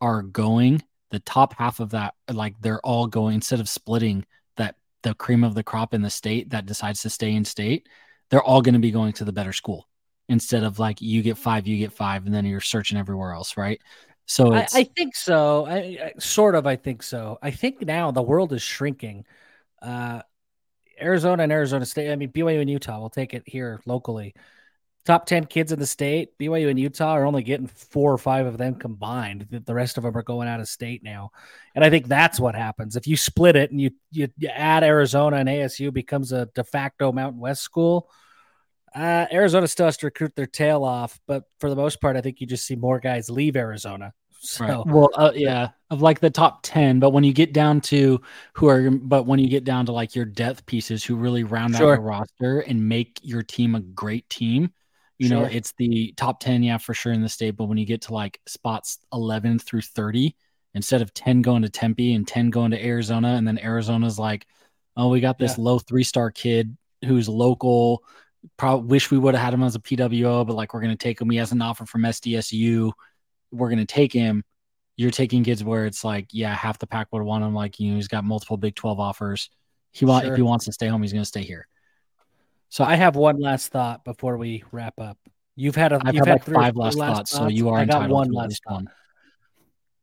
are going the top half of that, like they're all going instead of splitting that the cream of the crop in the state that decides to stay in state, they're all going to be going to the better school instead of like you get five, you get five, and then you're searching everywhere else, right? So I, I, think so. I, I, sort of. I think so. I think now the world is shrinking. Uh, Arizona and Arizona State. I mean, BYU and Utah. We'll take it here locally top 10 kids in the state, BYU and Utah are only getting four or five of them combined. The rest of them are going out of state now. And I think that's what happens. If you split it and you, you, you add Arizona and ASU becomes a de facto Mountain West school, uh, Arizona still has to recruit their tail off. But for the most part, I think you just see more guys leave Arizona. So, right. well, uh, yeah, of like the top 10. But when you get down to who are, but when you get down to like your depth pieces who really round sure. out the roster and make your team a great team, you sure. know, it's the top 10, yeah, for sure in the state. But when you get to like spots 11 through 30, instead of 10 going to Tempe and 10 going to Arizona, and then Arizona's like, oh, we got this yeah. low three star kid who's local. Probably wish we would have had him as a PWO, but like we're going to take him. He has an offer from SDSU. We're going to take him. You're taking kids where it's like, yeah, half the pack would want him. Like, you know, he's got multiple Big 12 offers. He want sure. if he wants to stay home, he's going to stay here. So I have one last thought before we wrap up. You've had a I've you've had, had like five last, last thoughts, so you are I got one last one.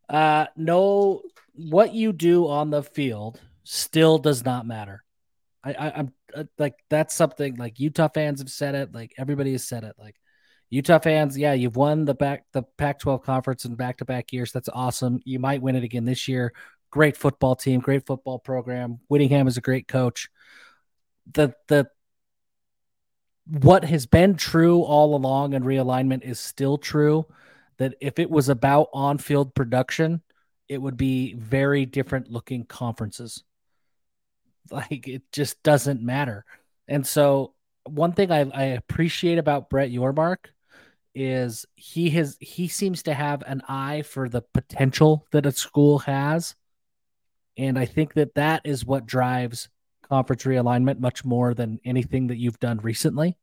Uh, no, what you do on the field still does not matter. I, I am Uh, like that's something like Utah fans have said it. Like everybody has said it. Like Utah fans, yeah, you've won the back the Pac-12 conference in back-to-back years. That's awesome. You might win it again this year. Great football team, great football program. Whittingham is a great coach. The the what has been true all along and realignment is still true that if it was about on-field production it would be very different looking conferences like it just doesn't matter and so one thing I, I appreciate about brett yormark is he has he seems to have an eye for the potential that a school has and i think that that is what drives conference realignment much more than anything that you've done recently.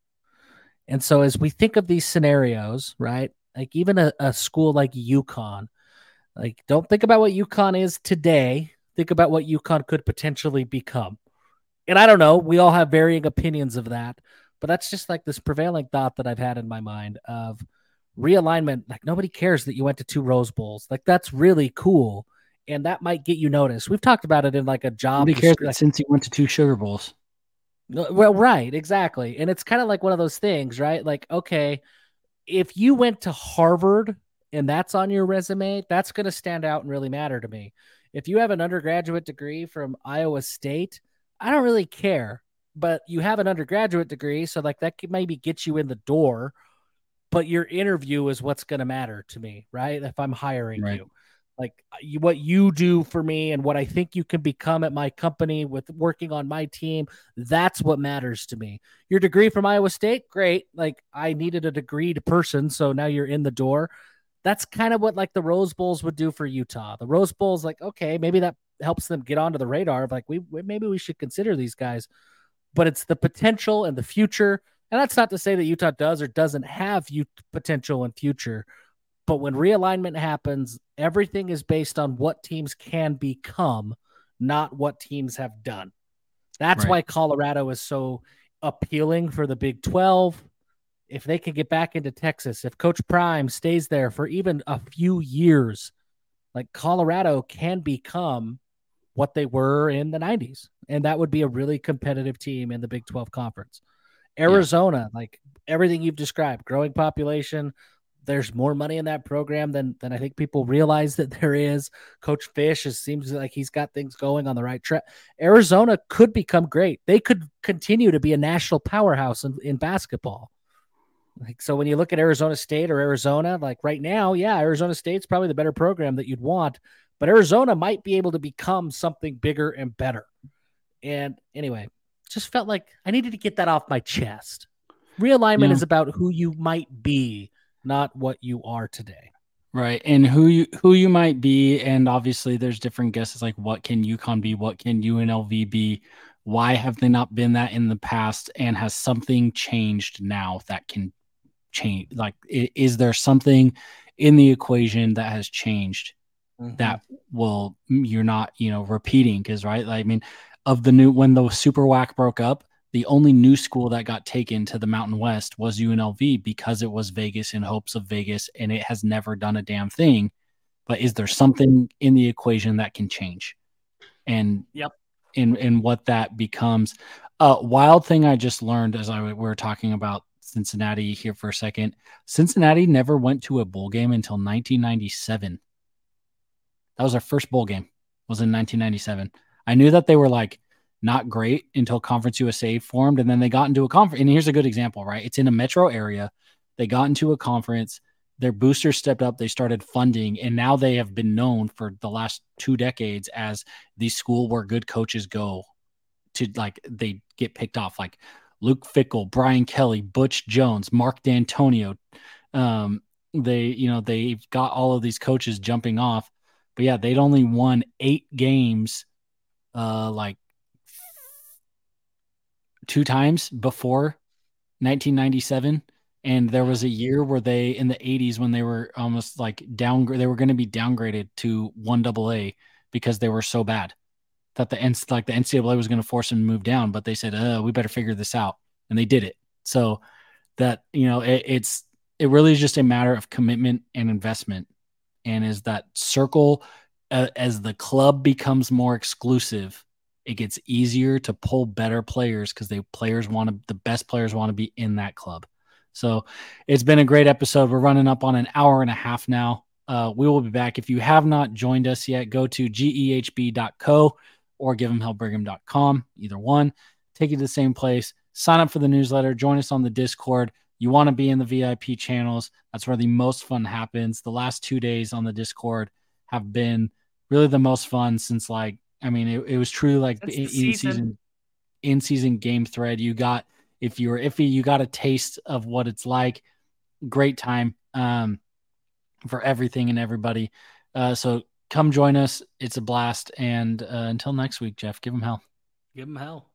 And so, as we think of these scenarios, right, like even a, a school like UConn, like don't think about what UConn is today. Think about what UConn could potentially become. And I don't know, we all have varying opinions of that, but that's just like this prevailing thought that I've had in my mind of realignment. Like nobody cares that you went to two Rose Bowls. Like that's really cool and that might get you noticed. We've talked about it in like a job. Nobody cares since he went to two Sugar Bowls. Well, right, exactly. And it's kind of like one of those things, right? Like, okay, if you went to Harvard and that's on your resume, that's going to stand out and really matter to me. If you have an undergraduate degree from Iowa State, I don't really care, but you have an undergraduate degree, so like that could maybe get you in the door, but your interview is what's going to matter to me, right? If I'm hiring right. you like uh, what you do for me and what I think you can become at my company with working on my team. That's what matters to me. Your degree from Iowa State, great. Like I needed a degree to person, so now you're in the door. That's kind of what like the Rose Bowls would do for Utah. The Rose Bowls, like okay, maybe that helps them get onto the radar of like we maybe we should consider these guys. But it's the potential and the future, and that's not to say that Utah does or doesn't have youth potential and future. But when realignment happens, everything is based on what teams can become, not what teams have done. That's right. why Colorado is so appealing for the Big 12. If they can get back into Texas, if Coach Prime stays there for even a few years, like Colorado can become what they were in the 90s. And that would be a really competitive team in the Big 12 conference. Arizona, yeah. like everything you've described, growing population, there's more money in that program than than I think people realize that there is. Coach Fisch is, seems like he's got things going on the right track. Arizona could become great. They could continue to be a national powerhouse in, in basketball. Like so when you look at Arizona State or Arizona, like right now, yeah, Arizona State's probably the better program that you'd want, but Arizona might be able to become something bigger and better. And anyway, just felt like I needed to get that off my chest. Realignment yeah. is about who you might be not what you are today. Right. And who you who you might be. And obviously there's different guesses like what can UConn be? What can UNLV be? Why have they not been that in the past? And has something changed now that can change? Like, is there something in the equation that has changed mm-hmm. that will you're not, you know, repeating? Because right, I mean, of the new when the super WAC broke up, the only new school that got taken to the Mountain West was UNLV because it was Vegas in hopes of Vegas and it has never done a damn thing. But is there something in the equation that can change? And yep. In in what that becomes. A uh, wild thing I just learned as I we were talking about Cincinnati here for a second. Cincinnati never went to a bowl game until 1997. That was our first bowl game. Was in 1997. I knew that they were like not great until Conference USA formed. And then they got into a conference. And here's a good example, right? It's in a metro area. They got into a conference. Their boosters stepped up. They started funding. And now they have been known for the last two decades as the school where good coaches go to like, they get picked off. Like Luke Fickell, Brian Kelly, Butch Jones, Mark Dantonio. Um, they, you know, they've got all of these coaches jumping off. But yeah, they'd only won eight games uh like two times before 1997 and there was a year where they in the 80s when they were almost like down they were going to be downgraded to 1 double A because they were so bad that the like the NCAA was going to force them to move down but they said uh, we better figure this out and they did it so that you know it, it's it really is just a matter of commitment and investment and is that circle uh, as the club becomes more exclusive it gets easier to pull better players because the players want to the best players want to be in that club. So it's been a great episode. We're running up on an hour and a half now. Uh, we will be back. If you have not joined us yet, go to gehb.co or givehimhellbrigham.com, either one. Take you to the same place. Sign up for the newsletter. Join us on the Discord. You want to be in the VIP channels. That's where the most fun happens. The last two days on the Discord have been really the most fun since like I mean, it, it was truly like in, in season in season game thread. You got if you were iffy, you got a taste of what it's like. Great time um, for everything and everybody. Uh, so come join us. It's a blast. And uh, until next week, Jeff, give them hell. Give them hell.